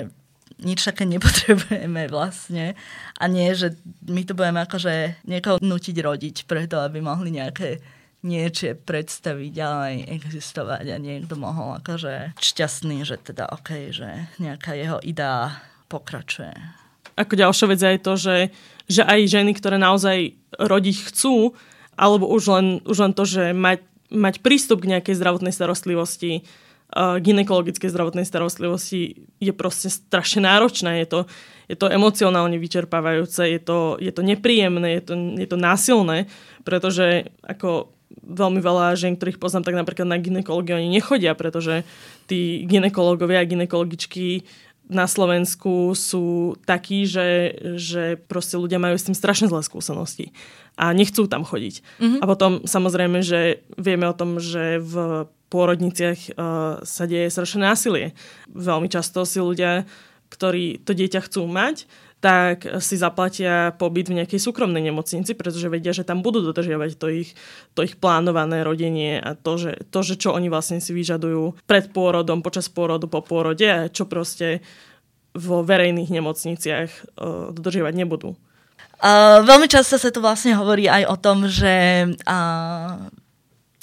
nič také nepotrebujeme vlastne. A nie, že my tu budeme akože niekoho nutiť rodiť preto, aby mohli nejaké niečo predstaviť ďalej existovať a niekto mohol akože šťastný, že teda OK, že nejaká jeho idea pokračuje. Ako ďalšia vec je to, že, že aj ženy, ktoré naozaj rodiť chcú, alebo už len, už len to, že mať, mať prístup k nejakej zdravotnej starostlivosti, ginekologickej zdravotnej starostlivosti je proste strašne náročná. Je to, je to emocionálne vyčerpávajúce, je to, je to nepríjemné, je to, je to násilné, pretože ako veľmi veľa žien, ktorých poznám, tak napríklad na ginekológiu oni nechodia, pretože tí ginekológovia a ginekologičky na Slovensku sú takí, že, že proste ľudia majú s tým strašne zlé skúsenosti a nechcú tam chodiť. Mm-hmm. A potom samozrejme, že vieme o tom, že v pôrodniciach uh, sa deje strašné násilie. Veľmi často si ľudia, ktorí to dieťa chcú mať, tak si zaplatia pobyt v nejakej súkromnej nemocnici, pretože vedia, že tam budú dodržiavať to ich, to ich plánované rodenie a to že, to, že čo oni vlastne si vyžadujú pred pôrodom, počas pôrodu, po pôrode a čo proste vo verejných nemocniciach uh, dodržiavať nebudú. Uh, veľmi často sa tu vlastne hovorí aj o tom, že uh,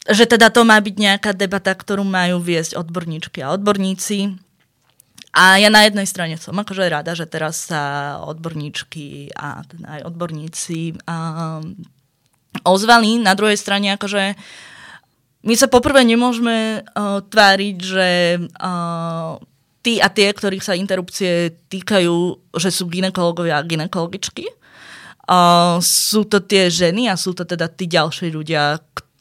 že teda to má byť nejaká debata, ktorú majú viesť odborníčky a odborníci. A ja na jednej strane som akože rada, že teraz sa odborníčky a teda aj odborníci um, ozvali. Na druhej strane akože my sa poprvé nemôžeme uh, tváriť, že uh, tí a tie, ktorých sa interrupcie týkajú, že sú ginekologovia a ginekologičky. Uh, sú to tie ženy a sú to teda tí ďalší ľudia, ktorí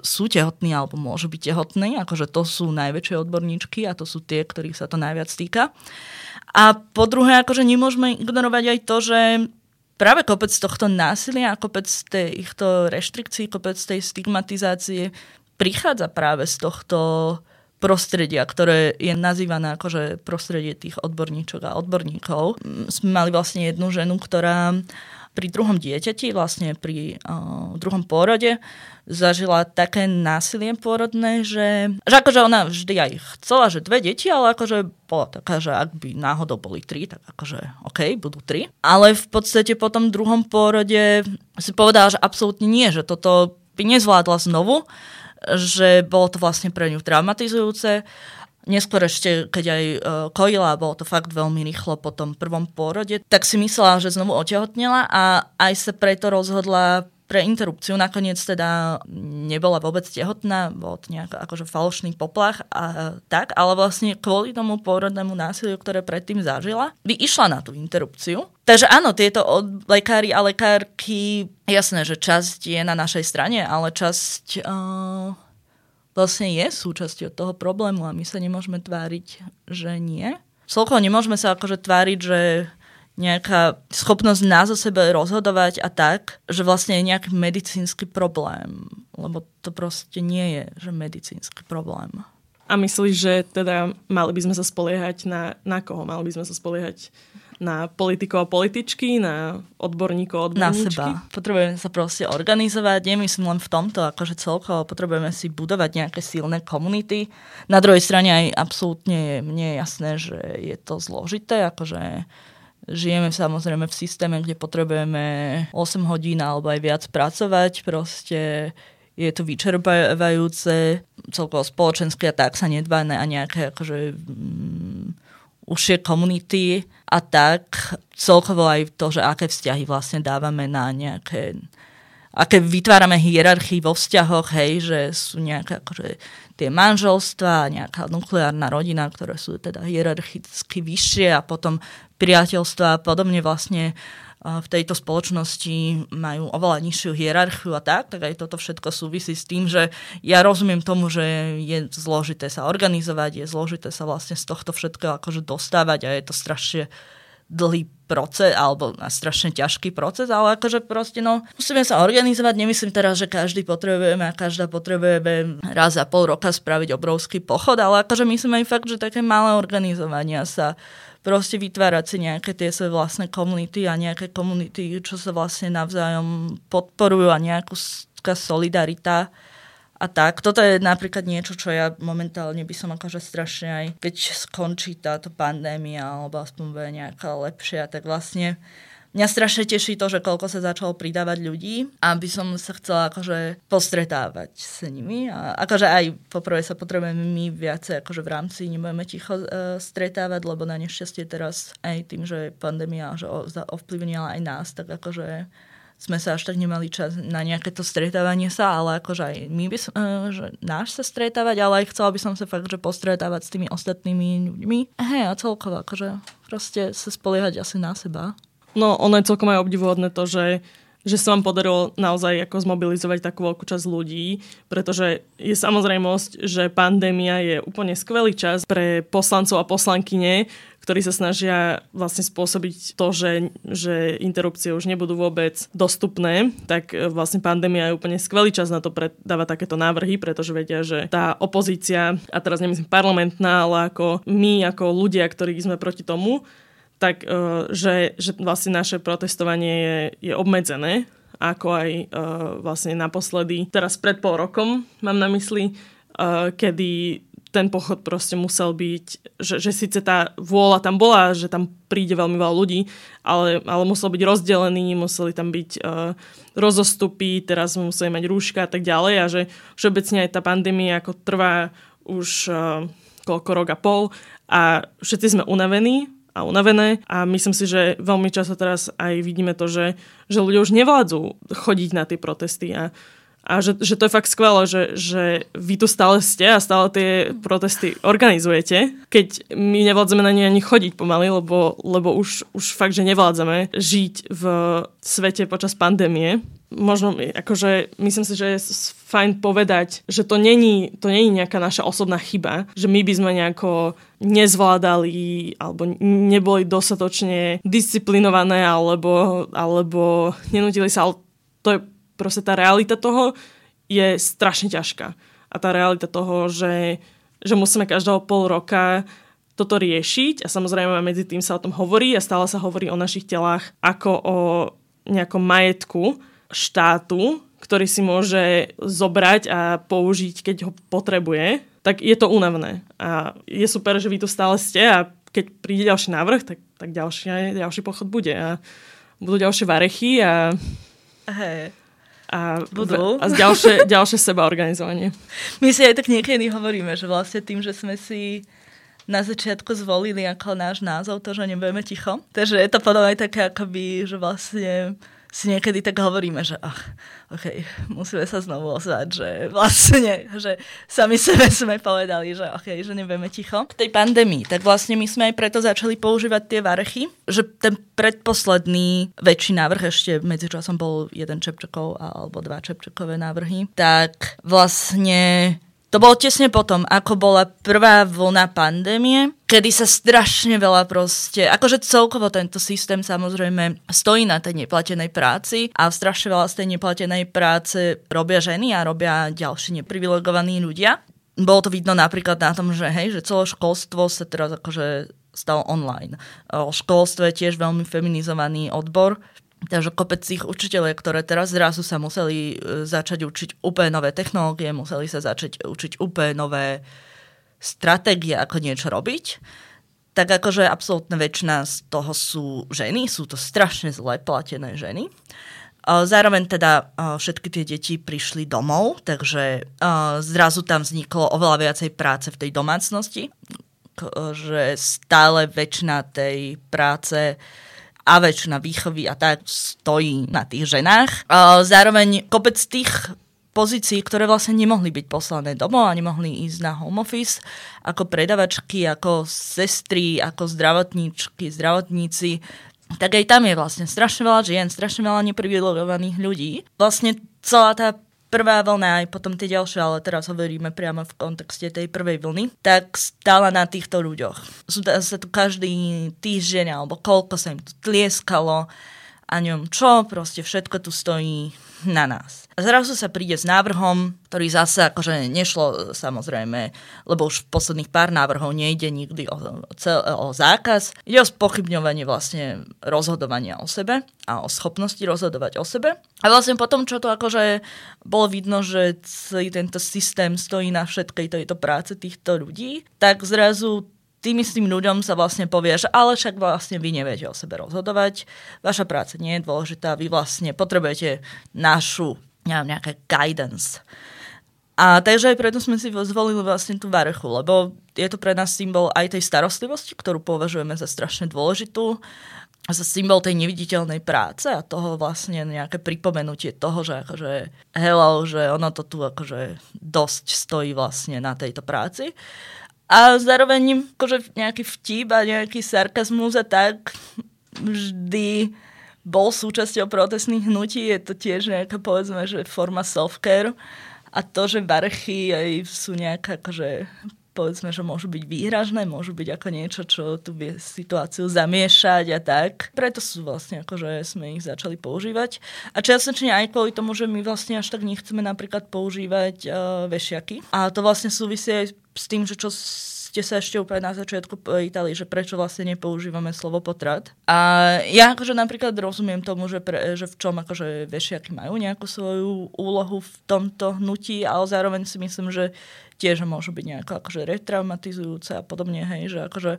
sú tehotní alebo môžu byť tehotní, akože to sú najväčšie odborníčky a to sú tie, ktorých sa to najviac týka. A po druhé, akože nemôžeme ignorovať aj to, že práve kopec tohto násilia a kopec týchto reštrikcií, kopec tej stigmatizácie prichádza práve z tohto prostredia, ktoré je nazývané akože prostredie tých odborníčok a odborníkov. Sme mali vlastne jednu ženu, ktorá pri druhom dieťati, vlastne pri uh, druhom pôrode, zažila také násilie pôrodné, že, že akože ona vždy aj chcela, že dve deti, ale akože bola taká, že ak by náhodou boli tri, tak akože OK, budú tri. Ale v podstate po tom druhom pôrode si povedala, že absolútne nie, že toto by nezvládla znovu, že bolo to vlastne pre ňu traumatizujúce Neskôr ešte, keď aj uh, kojila, bolo to fakt veľmi rýchlo po tom prvom pôrode, tak si myslela, že znovu otehotnela a aj sa preto rozhodla pre interrupciu. Nakoniec teda nebola vôbec tehotná, bol to nejak akože falošný poplach a tak, ale vlastne kvôli tomu pôrodnému násiliu, ktoré predtým zažila, by išla na tú interrupciu. Takže áno, tieto od lekári a lekárky, jasné, že časť je na našej strane, ale časť uh, vlastne je súčasťou toho problému a my sa nemôžeme tváriť, že nie. Celkovo nemôžeme sa akože tváriť, že nejaká schopnosť nás o sebe rozhodovať a tak, že vlastne je nejaký medicínsky problém. Lebo to proste nie je, že medicínsky problém. A myslíš, že teda mali by sme sa spoliehať na, na koho? Mali by sme sa spoliehať na politikov a političky, na odborníkov a? Na seba. Potrebujeme sa proste organizovať, nemyslím len v tomto, akože celkovo potrebujeme si budovať nejaké silné komunity. Na druhej strane aj absolútne je mne jasné, že je to zložité, akože žijeme samozrejme v systéme, kde potrebujeme 8 hodín alebo aj viac pracovať, proste je to vyčerpávajúce, celkovo spoločenské a tak sa nedbá na nejaké akože, užšie komunity a tak celkovo aj to, že aké vzťahy vlastne dávame na nejaké aké vytvárame hierarchii vo vzťahoch, hej, že sú nejaké akože, tie manželstva, nejaká nukleárna rodina, ktoré sú teda hierarchicky vyššie a potom priateľstva a podobne. Vlastne v tejto spoločnosti majú oveľa nižšiu hierarchiu a tak, tak aj toto všetko súvisí s tým, že ja rozumiem tomu, že je zložité sa organizovať, je zložité sa vlastne z tohto všetkého akože dostávať a je to strašne dlhý proces, alebo strašne ťažký proces, ale akože proste no, musíme sa organizovať, nemyslím teraz, že každý potrebujeme a každá potrebujeme raz za pol roka spraviť obrovský pochod, ale akože myslím aj fakt, že také malé organizovania sa proste vytvárať si nejaké tie svoje vlastné komunity a nejaké komunity, čo sa vlastne navzájom podporujú a nejakú solidarita a tak. Toto je napríklad niečo, čo ja momentálne by som akože strašne aj, keď skončí táto pandémia alebo aspoň bude nejaká lepšia, tak vlastne Mňa strašne teší to, že koľko sa začalo pridávať ľudí, aby som sa chcela akože postretávať s nimi. A akože aj poprvé sa potrebujeme my viacej akože v rámci nebudeme ticho uh, stretávať, lebo na nešťastie teraz aj tým, že pandémia že ovplyvnila aj nás, tak akože sme sa až tak nemali čas na nejaké to stretávanie sa, ale akože aj my by som, uh, že náš sa stretávať, ale aj chcela by som sa fakt, že postretávať s tými ostatnými ľuďmi. Hej, a celkovo akože proste sa spoliehať asi na seba. No, ono je celkom aj obdivuhodné to, že že sa vám podarilo naozaj ako zmobilizovať takú veľkú časť ľudí, pretože je samozrejmosť, že pandémia je úplne skvelý čas pre poslancov a poslankyne, ktorí sa snažia vlastne spôsobiť to, že, že interrupcie už nebudú vôbec dostupné, tak e, vlastne pandémia je úplne skvelý čas na to dávať takéto návrhy, pretože vedia, že tá opozícia, a teraz nemyslím parlamentná, ale ako my, ako ľudia, ktorí sme proti tomu, tak uh, že, že vlastne naše protestovanie je, je obmedzené, ako aj uh, vlastne naposledy, teraz pred pol rokom mám na mysli, uh, kedy ten pochod proste musel byť, že, že síce tá vôľa tam bola, že tam príde veľmi veľa ľudí, ale, ale musel byť rozdelený, museli tam byť uh, rozostupy, teraz museli mať rúška a tak ďalej a že všeobecne aj tá pandémia ako trvá už uh, koľko rok a pol a všetci sme unavení a unavené. A myslím si, že veľmi často teraz aj vidíme to, že, že ľudia už nevládzu chodiť na tie protesty a, A že, že to je fakt skvelé, že, že vy tu stále ste a stále tie protesty organizujete, keď my nevládzeme na ne ani chodiť pomaly, lebo, lebo už, už fakt, že nevládzame žiť v svete počas pandémie. Možno, akože, myslím si, že je fajn povedať, že to není, to není nejaká naša osobná chyba, že my by sme nejako nezvládali alebo neboli dostatočne disciplinované alebo, alebo nenutili sa, ale to je proste tá realita toho je strašne ťažká. A tá realita toho, že, že musíme každého pol roka toto riešiť a samozrejme medzi tým sa o tom hovorí a stále sa hovorí o našich telách ako o nejakom majetku štátu, ktorý si môže zobrať a použiť, keď ho potrebuje, tak je to únavné. A je super, že vy tu stále ste a keď príde ďalší návrh, tak, tak ďalší, ďalší pochod bude. A budú ďalšie varechy a... Hey a, budú. a ďalšie, ďalšie seba organizovanie. My si aj tak niekedy hovoríme, že vlastne tým, že sme si na začiatku zvolili ako náš názov to, že nebudeme ticho. Takže je to potom aj také akoby, že vlastne si niekedy tak hovoríme, že ach, OK, musíme sa znovu ozvať, že vlastne, že sami sebe sme povedali, že OK, že nebudeme ticho. K tej pandémii, tak vlastne my sme aj preto začali používať tie varechy, že ten predposledný väčší návrh, ešte medzičasom bol jeden Čepčekov alebo dva Čepčekové návrhy, tak vlastne to bolo tesne potom, ako bola prvá vlna pandémie, kedy sa strašne veľa proste, akože celkovo tento systém samozrejme stojí na tej neplatenej práci a strašne veľa z tej neplatenej práce robia ženy a robia ďalší neprivilegovaní ľudia. Bolo to vidno napríklad na tom, že hej, že celé školstvo sa teraz akože stalo online. O školstve je tiež veľmi feminizovaný odbor, Takže kopec tých učiteľov, ktoré teraz zrazu sa museli e, začať učiť úplne nové technológie, museli sa začať učiť úplne nové stratégie, ako niečo robiť, tak akože absolútna väčšina z toho sú ženy, sú to strašne zle platené ženy. Zároveň teda všetky tie deti prišli domov, takže zrazu tam vzniklo oveľa viacej práce v tej domácnosti, že stále väčšina tej práce a väčšina výchovy a tak stojí na tých ženách. Zároveň kopec tých pozícií, ktoré vlastne nemohli byť poslané domov a nemohli ísť na home office, ako predavačky, ako sestry, ako zdravotníčky, zdravotníci, tak aj tam je vlastne strašne veľa žien, strašne veľa neprivilegovaných ľudí. Vlastne celá tá prvá vlna, aj potom tie ďalšie, ale teraz hovoríme priamo v kontexte tej prvej vlny, tak stála na týchto ľuďoch. Sú sa tu každý týždeň, alebo koľko sa im tu tlieskalo a ňom čo, proste všetko tu stojí na nás. A zrazu sa príde s návrhom, ktorý zase akože nešlo samozrejme, lebo už v posledných pár návrhov nejde nikdy o, cel, o zákaz. Ide o spochybňovanie vlastne rozhodovania o sebe a o schopnosti rozhodovať o sebe. A vlastne potom, čo to akože bolo vidno, že celý tento systém stojí na všetkej tejto práce týchto ľudí, tak zrazu tým istým ľuďom sa vlastne povie, že ale však vlastne vy neviete o sebe rozhodovať, vaša práca nie je dôležitá, vy vlastne potrebujete našu, neviem, nejaké guidance. A takže aj preto sme si zvolili vlastne tú varechu, lebo je to pre nás symbol aj tej starostlivosti, ktorú považujeme za strašne dôležitú, a za symbol tej neviditeľnej práce a toho vlastne nejaké pripomenutie toho, že akože hello, že ono to tu akože dosť stojí vlastne na tejto práci. A zároveň akože nejaký vtip a nejaký sarkazmus a tak vždy bol súčasťou protestných hnutí. Je to tiež nejaká, povedzme, že forma self-care. A to, že varchy aj sú nejaká akože povedzme, že môžu byť výhražné, môžu byť ako niečo, čo tu vie situáciu zamiešať a tak. Preto sú vlastne ako, že sme ich začali používať. A čiastočne aj kvôli tomu, že my vlastne až tak nechceme napríklad používať uh, vešiaky. A to vlastne súvisí aj s tým, že čo ste sa ešte úplne na začiatku pýtali, že prečo vlastne nepoužívame slovo potrat. A ja akože napríklad rozumiem tomu, že, pre, že v čom akože vešiaky majú nejakú svoju úlohu v tomto hnutí, ale zároveň si myslím, že tiež môžu byť nejako akože retraumatizujúce a podobne, hej, že akože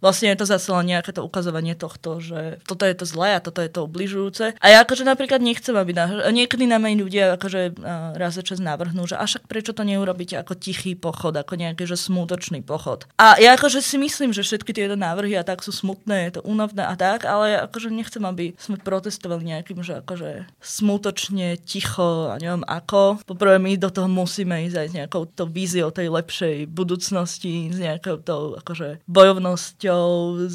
vlastne je to zase len nejaké to ukazovanie tohto, že toto je to zlé a toto je to obližujúce. A ja akože napríklad nechcem, aby na, niekedy na mňa ľudia akože uh, raz za čas navrhnú, že však prečo to neurobíte ako tichý pochod, ako nejaký že smutočný pochod. A ja akože si myslím, že všetky tieto návrhy a tak sú smutné, je to únavné a tak, ale akože nechcem, aby sme protestovali nejakým, že akože smutočne, ticho a neviem ako. Poprvé my do toho musíme ísť aj s nejakou to víziou tej lepšej budúcnosti, s nejakou tou akože bojovnosťou.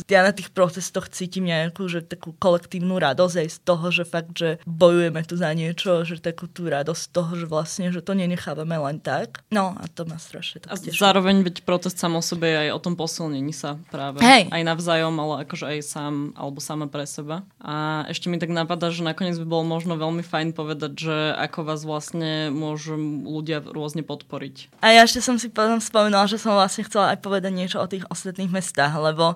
Ja na tých protestoch cítim nejakú že takú kolektívnu radosť aj z toho, že fakt, že bojujeme tu za niečo, že takú tú radosť z toho, že vlastne, že to nenechávame len tak. No a to ma strašne tak A zároveň byť protest sám o sebe aj o tom posilnení sa práve. Hej. Aj navzájom, ale akože aj sám alebo sama pre seba. A ešte mi tak napadá, že nakoniec by bolo možno veľmi fajn povedať, že ako vás vlastne môžu ľudia rôzne podporiť. A ja ešte som si potom spomenula, že som vlastne chcela aj povedať niečo o tých ostatných mestách, lebo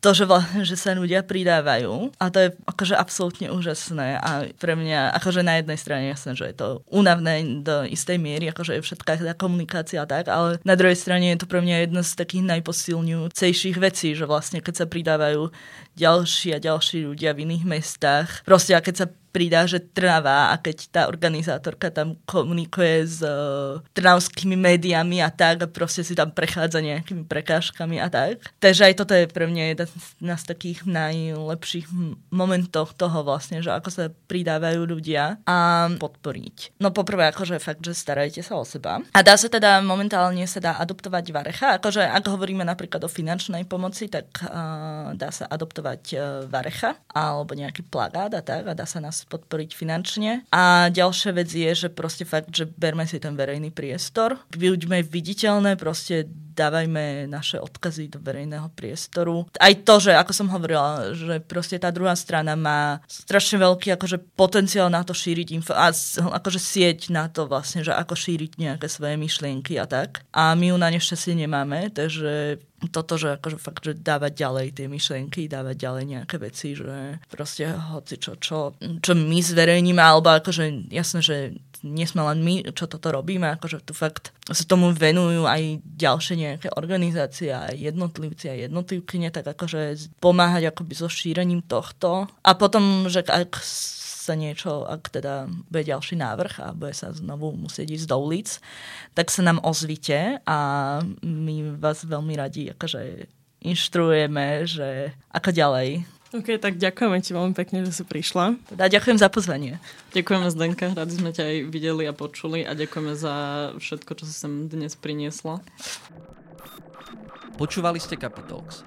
to, že, vlastne, že sa ľudia pridávajú a to je akože absolútne úžasné a pre mňa akože na jednej strane jasné, že je to únavné do istej miery, akože je všetká tá komunikácia a tak, ale na druhej strane je to pre mňa jedna z takých najposilňujúcejších vecí, že vlastne keď sa pridávajú ďalší a ďalší ľudia v iných mestách, proste a keď sa pridá, že Trnava a keď tá organizátorka tam komunikuje s uh, trnavskými médiami a tak a proste si tam prechádza nejakými prekážkami a tak. Takže aj toto je pre mňa jedna z takých najlepších momentov toho vlastne, že ako sa pridávajú ľudia a podporiť. No poprvé akože fakt, že starajte sa o seba. A dá sa teda momentálne sa dá adoptovať varecha, akože ak hovoríme napríklad o finančnej pomoci, tak uh, dá sa adoptovať uh, varecha alebo nejaký plagát a tak a dá sa podporiť finančne. A ďalšia vec je, že proste fakt, že berme si ten verejný priestor, buďme viditeľné, proste dávajme naše odkazy do verejného priestoru. Aj to, že ako som hovorila, že proste tá druhá strana má strašne veľký akože potenciál na to šíriť info a akože sieť na to vlastne, že ako šíriť nejaké svoje myšlienky a tak. A my ju na nešťastie nemáme, takže toto, že akože fakt, že dávať ďalej tie myšlienky, dávať ďalej nejaké veci, že proste hoci čo, čo, čo my zverejníme, alebo akože jasné, že nie sme len my, čo toto robíme, akože tu fakt sa tomu venujú aj ďalšie nejaké organizácie, aj jednotlivci a jednotlivkyne, tak akože pomáhať akoby so šírením tohto. A potom, že ak sa niečo, ak teda bude ďalší návrh a bude sa znovu musieť ísť do ulic, tak sa nám ozvite a my vás veľmi radi akože inštruujeme, že ako ďalej OK, tak ďakujeme ti veľmi pekne, že si prišla. Teda ďakujem za pozvanie. Ďakujeme Zdenka, radi sme ťa aj videli a počuli a ďakujeme za všetko, čo si sem dnes priniesla. Počúvali ste Capitalx,